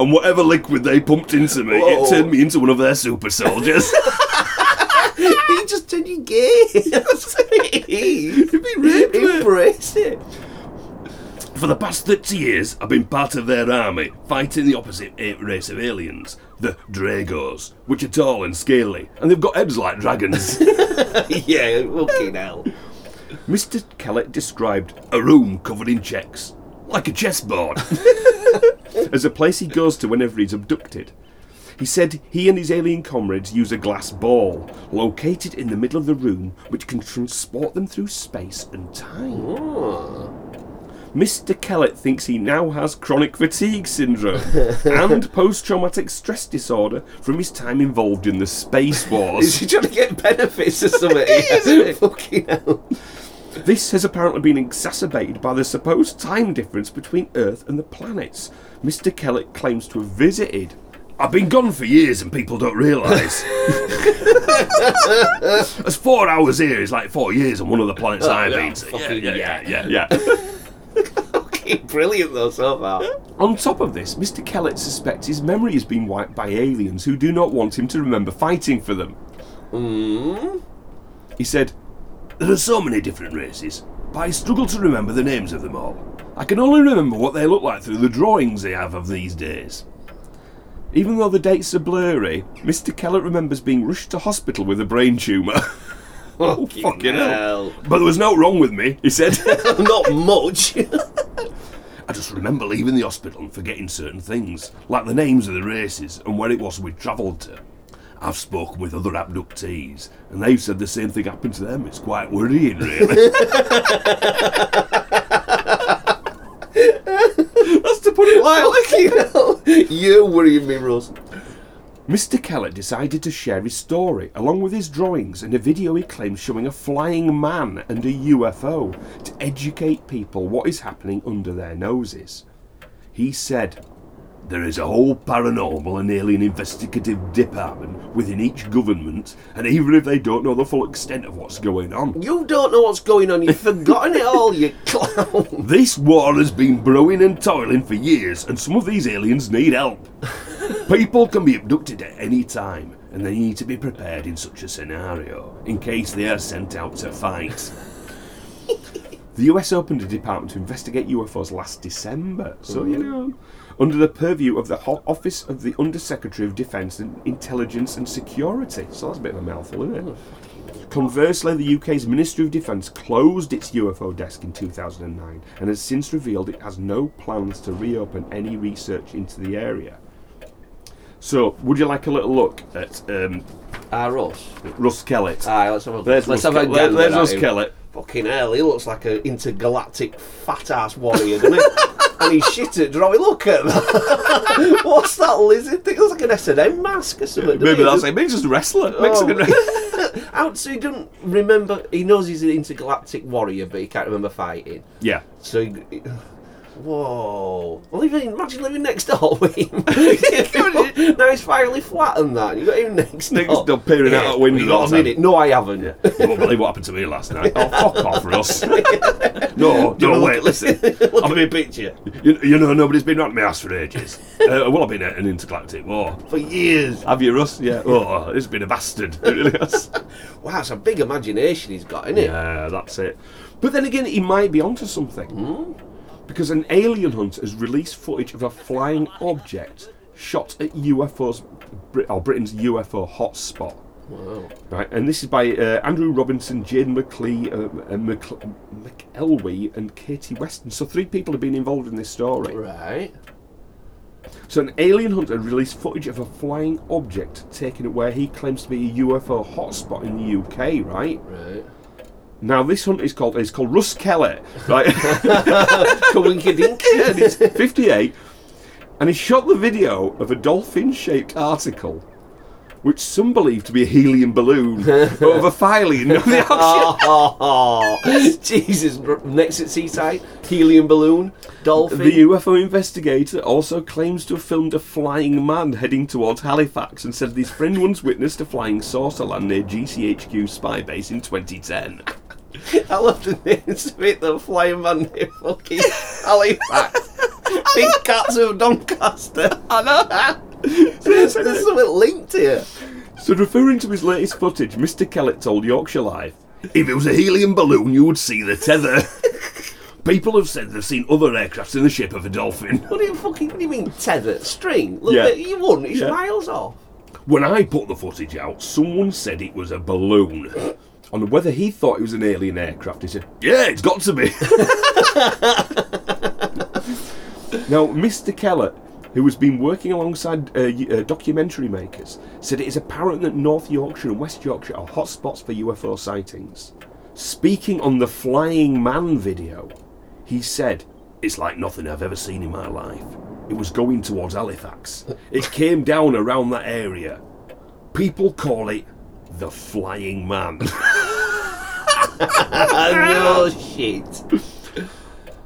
And whatever liquid they pumped into me, Whoa. it turned me into one of their super soldiers. <laughs> he just turned you gay. That's it. You've been raped. Embrace it. For the past 30 years, I've been part of their army, fighting the opposite race of aliens, the Dracos, which are tall and scaly, and they've got heads like dragons. <laughs> yeah, fucking hell. Mr. Kellett described a room covered in checks, like a chessboard, <laughs> as a place he goes to whenever he's abducted. He said he and his alien comrades use a glass ball located in the middle of the room which can transport them through space and time. Oh. Mr. Kellett thinks he now has chronic fatigue syndrome <laughs> and post traumatic stress disorder from his time involved in the Space Wars. Is he trying to get benefits or something? <laughs> yeah. Fucking hell. This has apparently been exacerbated by the supposed time difference between Earth and the planets. Mr. Kellett claims to have visited. I've been gone for years and people don't realise. <laughs> As four hours here is like four years on one of the planets oh, I've yeah, been to. Yeah, fucking yeah, yeah, yeah. yeah, <laughs> Fucking brilliant though so far. On top of this, Mr. Kellett suspects his memory has been wiped by aliens who do not want him to remember fighting for them. Hmm? He said, There are so many different races, but I struggle to remember the names of them all. I can only remember what they look like through the drawings they have of these days. Even though the dates are blurry, Mr. Kellett remembers being rushed to hospital with a brain tumour. <laughs> oh, fucking hell. But there was no wrong with me, he said. <laughs> <laughs> Not much. I just remember leaving the hospital and forgetting certain things, like the names of the races and where it was we travelled to. I've spoken with other abductees, and they've said the same thing happened to them. It's quite worrying, really. <laughs> That's to put it lightly. Fucking hell. You're worrying me, Russ. Mr. Kellett decided to share his story, along with his drawings and a video he claims showing a flying man and a UFO, to educate people what is happening under their noses. He said, There is a whole paranormal and alien investigative department within each government, and even if they don't know the full extent of what's going on, You don't know what's going on. You've forgotten it all, you clown. <laughs> This war has been brewing and toiling for years, and some of these aliens need help. <laughs> People can be abducted at any time, and they need to be prepared in such a scenario in case they are sent out to fight. <laughs> the US opened a department to investigate UFOs last December, so you mm-hmm. know, under the purview of the Office of the Undersecretary of Defence and Intelligence and Security. So that's a bit of a mouthful, isn't it? Conversely, the UK's Ministry of Defence closed its UFO desk in 2009 and has since revealed it has no plans to reopen any research into the area. So, would you like a little look at um, Ah, Russ. Russ Kellett? Aye, let's have a There's let's Russ, have a gander there's Russ. Kellett. Fucking hell, he looks like an intergalactic fat ass warrior, doesn't he? <laughs> and he's shit at drawing. Look at that. <laughs> What's that lizard thing? It looks like an S&M mask or something. Maybe it? that's it. Maybe he's just a wrestler. Oh. Mexican Oh. <laughs> wrestler. How, so he doesn't remember. He knows he's an intergalactic warrior, but he can't remember fighting. yeah. So he. Whoa! Well, even imagine living next door <laughs> with <laughs> him. now he's finally flat and that. You got him next door. Next door, peering out the window You got a minute? No, I haven't. You won't believe what happened to me last night. Oh, fuck off, Russ. <laughs> no, no, Look wait, listen. Look I'm at a me picture. You, you know, nobody's been round my ass for ages. uh, well, I've been at an intergalactic war. For years. Have you, Russ? Yeah. Oh, it's been a bastard. It really has. Wow, it's a big imagination he's got, isn't it? Yeah, that's it. But then again, he might be onto something. Because an alien hunter has released footage of a flying object shot at UFO's, or Britain's UFO hotspot. Wow. Right, and this is by uh, Andrew Robinson, Jane McLee, uh, uh, McL- McElwee, and Katie Weston. So three people have been involved in this story. Right. So an alien hunter released footage of a flying object taken at where he claims to be a UFO hotspot in the UK. Right Right. Now, this hunt is called is called Russ Kelly. Right, <laughs> Kawinka-dink. and he's 58, and he shot the video of a dolphin-shaped article. Which some believe to be a helium balloon, but of a filing. No, the actual- <laughs> Oh, Jesus. Next at Seaside, helium balloon, dolphin. The UFO investigator also claims to have filmed a flying man heading towards Halifax and said his friend once witnessed a flying saucer land near GCHQ spy base in 2010. I love the names of it, the flying man near fucking Halifax. <laughs> Big cats of Doncaster. <laughs> I know. <laughs> There's something linked here. So, referring to his latest footage, Mr. Kellett told Yorkshire Live, If it was a helium balloon, you would see the tether. People have said they've seen other aircrafts in the shape of a dolphin. What do you fucking? What do you mean tether string? Look, Yeah. you wouldn't. It's Yeah. miles off. When I put the footage out, someone said it was a balloon. On whether he thought it was an alien aircraft, he said, "Yeah, it's got to be." <laughs> now, Mr. Kellett, who has been working alongside uh, uh, documentary makers, said it is apparent that North Yorkshire and West Yorkshire are hotspots for UFO sightings. Speaking on the Flying Man video, he said, It's like nothing I've ever seen in my life. It was going towards Halifax. It came down around that area. People call it the Flying Man. <laughs> no <laughs> shit.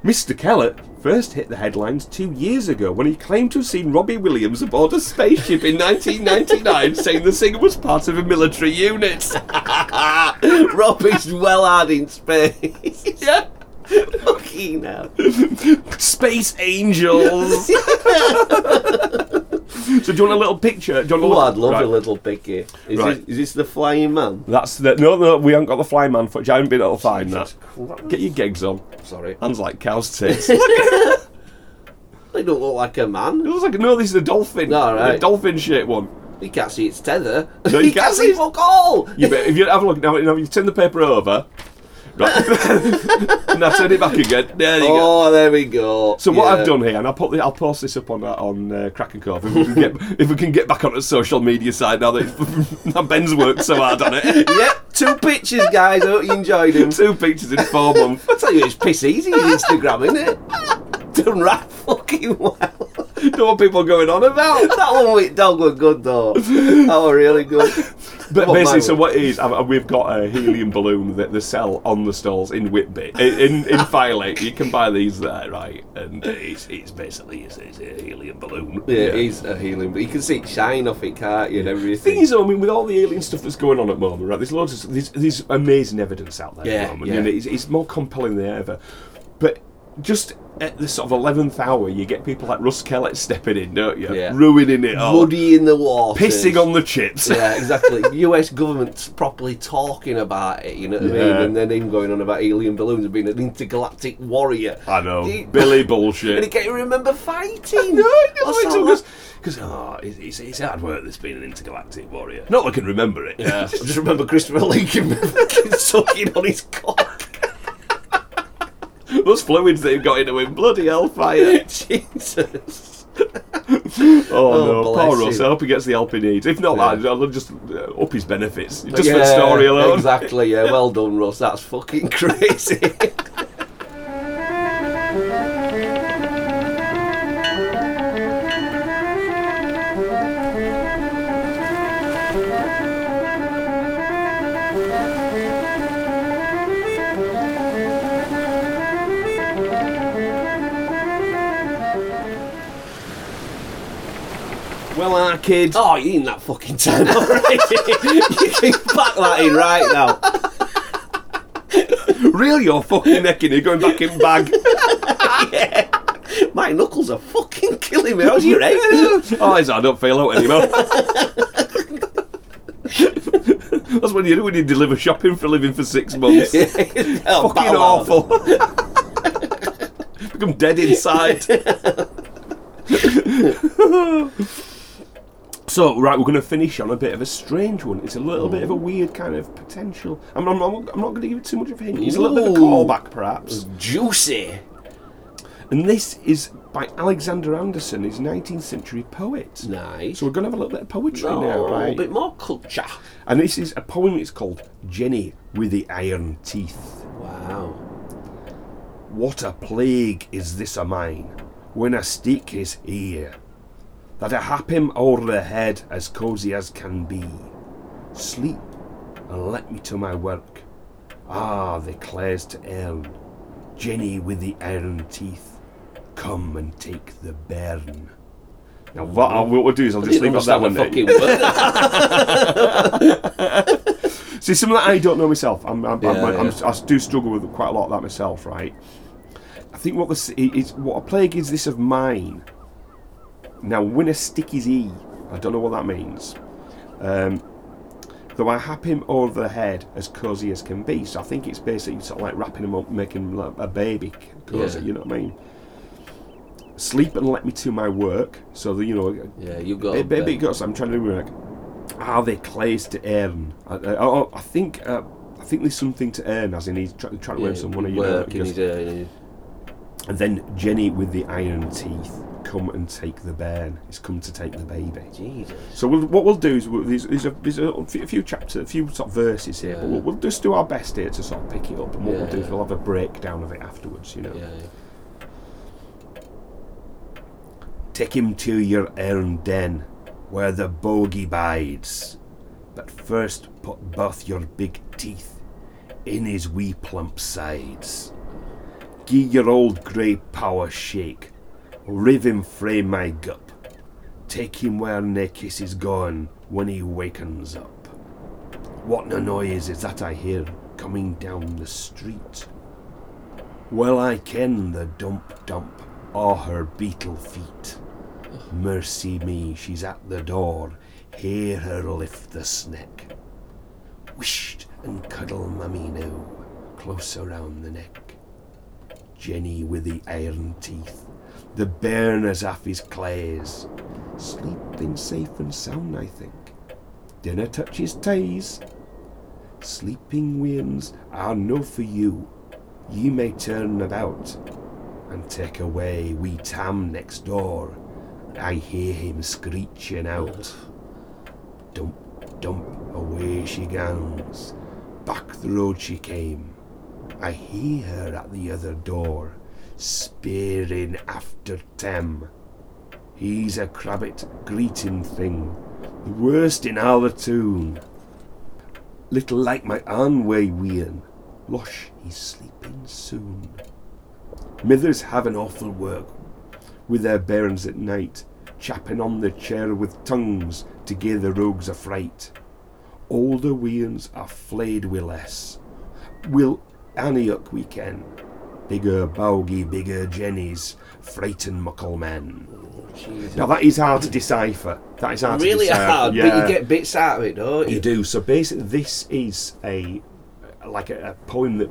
Mr. Kellett first hit the headlines two years ago when he claimed to have seen Robbie Williams aboard a spaceship in 1999 saying the singer was part of a military unit. <laughs> Robbie's well hard in space. yeah. Fucking hell. Space Angels. So do you want a little picture? Do you want Oh, I'd love right. a little picky. Is, Right. this, is this the flying man? That's the no, no. We haven't got the flying man footage. I haven't been able to find that. Christ. Get your gigs on. Sorry. Hands like cow's <laughs> tits. They don't look like a man. It looks like no. This is a dolphin. All right. A dolphin shaped one. You can't see its tether. No, you <laughs> you can't can't see fuck all. You if you have a look now, now you turn the paper over. Right. <laughs> now turn it back again. There you go. Oh, there we go. So what Yeah. I've done here, and I'll put the, I'll post this up on uh, on uh, Crack and Cove if we can get if we can get back on the social media side now that <laughs> now Ben's worked so hard on it. Yep, two pictures, guys. I hope you enjoyed them. Two pictures in four months. I tell you, it's piss easy with Instagram, isn't it? Done right fucking well. know what people are going on about. That one with dog was good though. That was really good. But basically, so what it is, we've got a helium balloon that they sell on the stalls in Whitby, in in, <laughs> in. You can buy these there, right? And it's, it's basically it's, it's a helium balloon. Yeah, it is a helium. but you can see it shine off it, can't you, and everything. thing is, I mean, with all the alien stuff that's going on at the moment, right? There's loads of there's, there's amazing evidence out there at Yeah, the moment, yeah. and it's, it's more compelling than ever. But just at the sort of eleventh hour, you get people like Russ Kellett stepping in, don't you? Yeah. Ruining it all, Muddy in the water. pissing on the chips. Yeah, <laughs> exactly. US government's properly talking about it, you know what I mean? And then him going on about alien balloons and being an intergalactic warrior. I know, He- <laughs> Billy And bullshit. he can't remember fighting. <laughs> No, he What's doesn't that? because oh, it's, it's, it's hard work this being an intergalactic warrior. Not that I can remember it. Yeah, I just remember Christopher Lincoln sucking on his cock. Those fluids they've got into him, bloody hellfire. <laughs> Jesus. <laughs> Oh, no, poor Russ. I hope he gets the help he needs. If not Yeah. that, I'll just uh, up his benefits. Just for the story alone. Exactly, yeah. Well done, Russ. That's fucking <laughs> crazy. Well, our kids. oh, you in that fucking time already. <laughs> you can pack that in right now. Reel your fucking neck in, you're going back in bag. <laughs> yeah. My knuckles are fucking killing me. How's your head? <laughs> oh, it's, I don't feel out anymore. That's when you do when you deliver shopping for a living for six months. oh, Fucking awful. Become dead inside. So, right, we're going to finish on a bit of a strange one. It's a little bit of a weird kind of potential. I'm, I'm, I'm not going to give it too much of a hint. It's a little bit of a callback, perhaps. Juicy. And this is by Alexander Anderson, his 19th century poet. Nice. So we're going to have a little bit of poetry Oh, now, A little bit more culture. And this is a poem. It's called Jenny with the Iron Teeth. Wow. What a plague is this o' mine when a stick is ear, that I hap him o'er the head as cosy as can be. Sleep and let me to my work. Ah, the clares to earn. Jenny with the iron teeth, come and take the bairn. Now, what, I, what we'll do is I'll just leave at that one. Fucking then. word. <laughs> See, some of that I don't know myself. I'm, I'm, I'm, Yeah, I'm, yeah. I do struggle with quite a lot of that myself, right? I think what this is, what a plague is this of mine. Now, when a stick is e, I don't know what that means. Um, Though I hap him over the head as cosy as can be. So I think it's basically sort of like wrapping him up, making him like a baby cosy. Yeah. You know what I mean? Sleep and let me to my work. So that you know, Yeah, you got. Ba- Baby goes. I'm trying to remember. Like, are they clays to earn? I, I, oh, I think. Uh, I think there's something to earn, as in he's try, trying to earn some money. You know, work and because- he's, uh, and then Jenny with the iron teeth come and take the bairn. He's come to take the baby. Jesus. So we'll, what we'll do is we'll, there's, there's, a, there's a few- chapters, a few sort of verses here, but we'll, we'll just do our best here to sort of pick it up. And what we'll do is we'll have a breakdown of it afterwards. You know. Yeah. Take him to your iron den, where the bogey bides. But first put both your big teeth in his wee plump sides. Gie your old grey power shake, riv him frae my gup. Take him where nae kiss is gone when he wakens up. What na noise is that I hear coming down the street? Well, I ken the dump dump o' her beetle feet. Mercy me, she's at the door. Hear her lift the sneck. Whisht and cuddle mummy now, close around the neck. Jenny with the iron teeth, the bairn as aff his clays. Sleeping safe and sound, I think. Dinna touch his ties. Sleeping weans are no for you. Ye may turn about and take away wee Tam next door. I hear him screeching out. Dump, dump, away she goes. Back the road she came. I hear her at the other door, spearing after Tem. He's a crabbit greeting thing, the worst in the tune. Little like my own way wean, Losh, he's sleeping soon. Mithers have an awful work with their bairns at night, chapping on the chair with tongues to gie the rogues a fright. Older weans are flayed wi' less. Will Aniuk we ken. Bigger bogey, bigger jennies, frighten muckle men. Jesus. Now that is hard to decipher. That is hard really to decipher. Really hard, Yeah. but you get bits out of it, don't you? You do. So basically, this is a like a, a poem that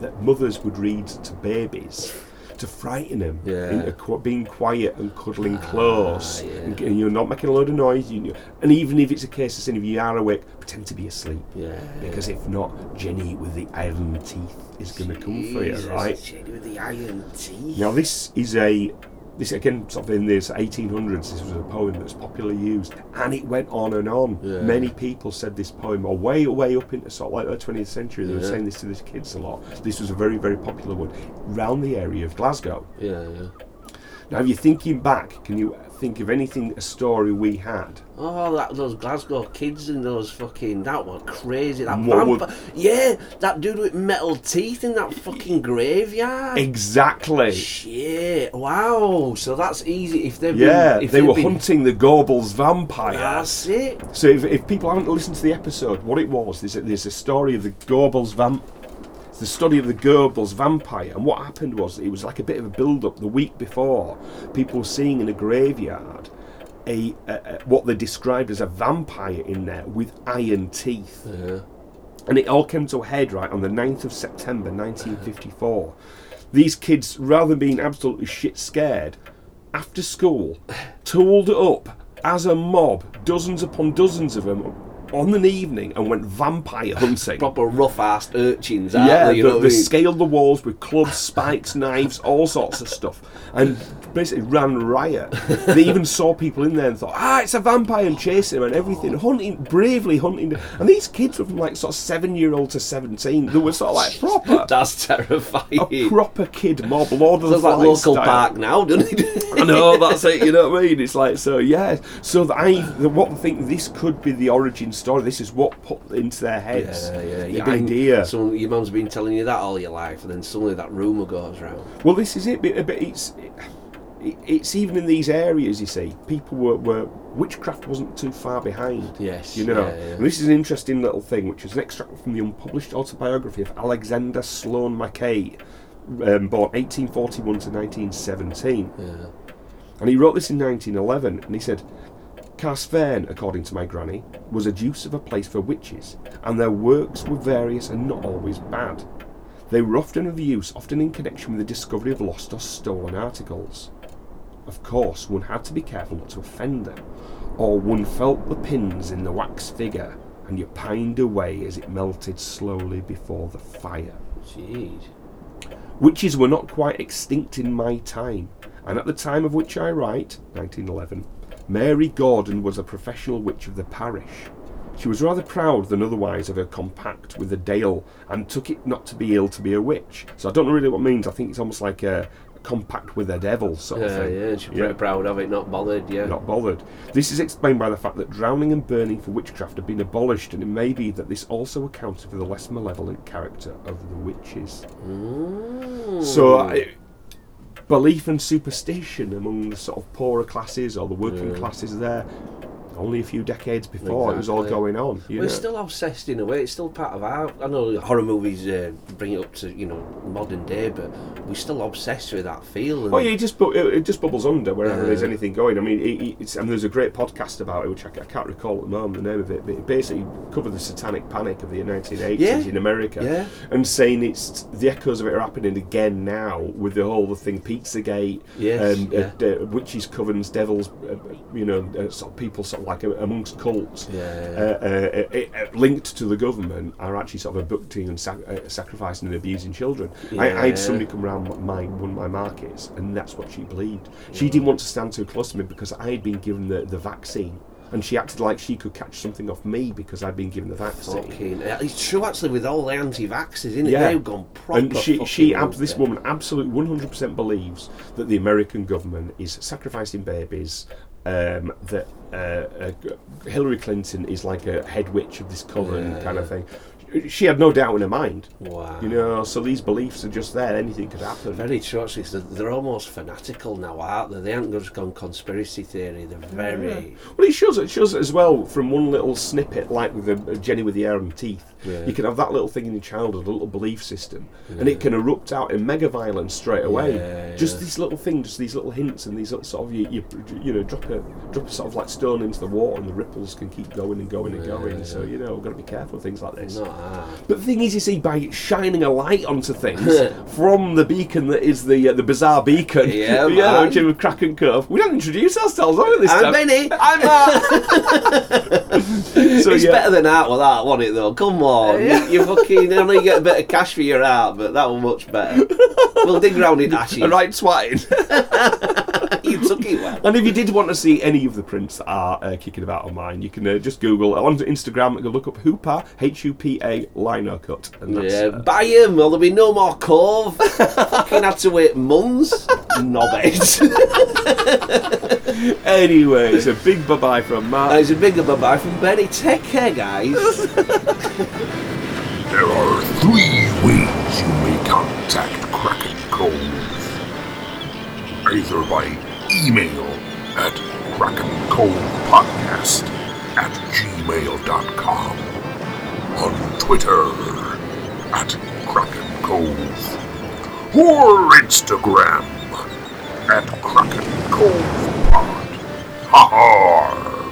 that mothers would read to babies to frighten them Yeah. into being quiet and cuddling ah, close, yeah. and, and you're not making a load of noise. You, and even if it's a case of saying if you are awake, pretend to be asleep. Yeah. Because if not, Jenny with the iron teeth is going to come for you, right? Jenny with the iron teeth. Now this is a this again sort of in this 1800s. This was a poem that's popularly used, and it went on and on. Yeah. Many people said this poem, or way way up into sort of like the 20th century. They were saying this to their kids a lot. This was a very very popular one round the area of Glasgow. Yeah, yeah. Now, if you're thinking back, can you think of anything a story we had? Oh, that, those Glasgow kids and those fucking that were crazy. That What would- vampire, yeah, that dude with metal teeth in that fucking graveyard. Exactly. Shit! Wow. So that's easy if they've Yeah, been, if they were been, hunting the Gorbals vampire. That's it. So if, if people haven't listened to the episode, what it was, there's a, there's a story of the Gorbals vamp, the study of the Gorbals vampire, and what happened was it was like a bit of a build-up. The week before, people were seeing in a graveyard a, a, a what they described as a vampire in there with iron teeth, Yeah. and it all came to a head right on the 9th of September 1954. These kids, rather than being absolutely shit scared, after school, tooled up as a mob, dozens upon dozens of them, on an evening and went vampire hunting. <laughs> Proper rough-assed urchins, aren't Yeah, they? You they, know they I mean? scaled the walls with clubs, spikes, <laughs> knives, all sorts of stuff, and basically ran riot. They even <laughs> saw people in there and thought, "Ah, it's a vampire!" and chasing them and everything, hunting bravely hunting. And these kids were from like sort of seven-year-old to seventeen. They were sort of like proper, That's terrifying. a proper kid mob, Lord of the Sounds like local style. park now, doesn't it? I know that's it. You know what I mean? It's like so. Yeah. So I, the, what I think this could be the origin story. This is what put into their heads Yeah, yeah. the idea. Someone, your mum's been telling you that all your life, and then suddenly that rumour goes round. Well, this is it. But, but it's it, it's even in these areas. You see, people were, were witchcraft wasn't too far behind. Yes, You know. And this is an interesting little thing, which is an extract from the unpublished autobiography of Alexander Sloan Mackay, um, born 1841 to 1917. Yeah. And he wrote this in 1911, and he said, Carsphairn, according to my granny, was a deuce of a place for witches, and their works were various and not always bad. They were often of use, often in connection with the discovery of lost or stolen articles. Of course, one had to be careful not to offend them, or one felt the pins in the wax figure, and you pined away as it melted slowly before the fire. Jeez. Witches were not quite extinct in my time, and at the time of which I write, 1911, Mary Gordon was a professional witch of the parish. She was rather proud than otherwise of her compact with the Dale, and took it not to be ill to be a witch. So I don't know really what it means. I think it's almost like a, a compact with the devil sort of Yeah, thing. yeah, she's pretty proud of it, not bothered, yeah. Not bothered. This is explained by the fact that drowning and burning for witchcraft have been abolished, and it may be that this also accounted for the less malevolent character of the witches. Mm. So, I, belief and superstition among the sort of poorer classes or the working Yeah. classes there, only a few decades before it was all going on. You We're still obsessed in a way. It's still part of our. I know horror movies uh, bring it up to you know modern day, but we're still obsessed with that feel. And Oh yeah, it just bu- it, it just bubbles under wherever Yeah. there's anything going. I mean, it, it- it's, and there's a great podcast about it, which I, I can't recall at the moment the name of it, but it basically covered the Satanic Panic of the 1980s Yeah. in America, Yeah. and saying it's the echoes of it are happening again now with the whole the thing Pizzagate, Yes, and yeah. uh, uh, witches, covens, devils, uh, you know, uh, sort of people sort of like uh, amongst cults, Yeah, Uh, uh, uh, uh, linked to the government are actually sort of abducting and sac- uh, sacrificing and abusing children. I, I had somebody come around my one of my markets, and that's what she believed. She didn't want to stand too close to me because I had been given the, the vaccine, and she acted like she could catch something off me because I'd been given the vaccine. Fucking, it's true actually with all the anti-vaxxers, isn't it? Yeah. They've gone proper. And she, she ab- this woman absolutely 100% believes that the American government is sacrificing babies, um, that uh, uh, Hillary Clinton is like a head witch of this coven Yeah, kind of thing. She had no doubt in her mind. Wow. You know, so these beliefs are just there. Anything could happen. Very true. They're, they're almost fanatical now, aren't they? They haven't just gone conspiracy theory. They're very. Well, it shows it shows as well from one little snippet, like with the uh, Jenny with the hair and teeth. Yeah. You can have that little thing in your childhood, a little belief system, and it can erupt out in mega violence straight away. Yeah, Just yeah. these little things, just these little hints, and these little sort of you, you, you know drop a drop a sort of like stone into the water, and the ripples can keep going and going and going. So you know, we've got to be careful with things like this. Not But the thing is, you see, by shining a light onto things <laughs> from the beacon that is the uh, the bizarre beacon, Yeah, <laughs> yeah. Jim of Kraken Cove. We don't introduce ourselves, we, this <laughs> I'm time? Benny. I'm Mark. So, it's yeah. better than art with art, wasn't it? Though, come on. You, you fucking. I know you get a bit of cash for your art, but that was much better. We'll dig round in ashes. Right swatting. <laughs> you took it well. and if you did want to see any of the prints that are uh, kicking about online, you can uh, just Google on Instagram. You look up Hoopa H U P A lino cut, and that's Yeah, uh, buy him, or there'll be no more cove. fucking had to wait months. Knobheads. <laughs> anyway. It's a big bye bye from Mark. it's a big bye bye from Benny. Take care, guys. <laughs> There are three ways you may contact Kraken Cove. Either by email at krakencovepodcast at gmail.com, on Twitter at Kraken Cove, or Instagram at Kraken Cove Pod. Ha ha!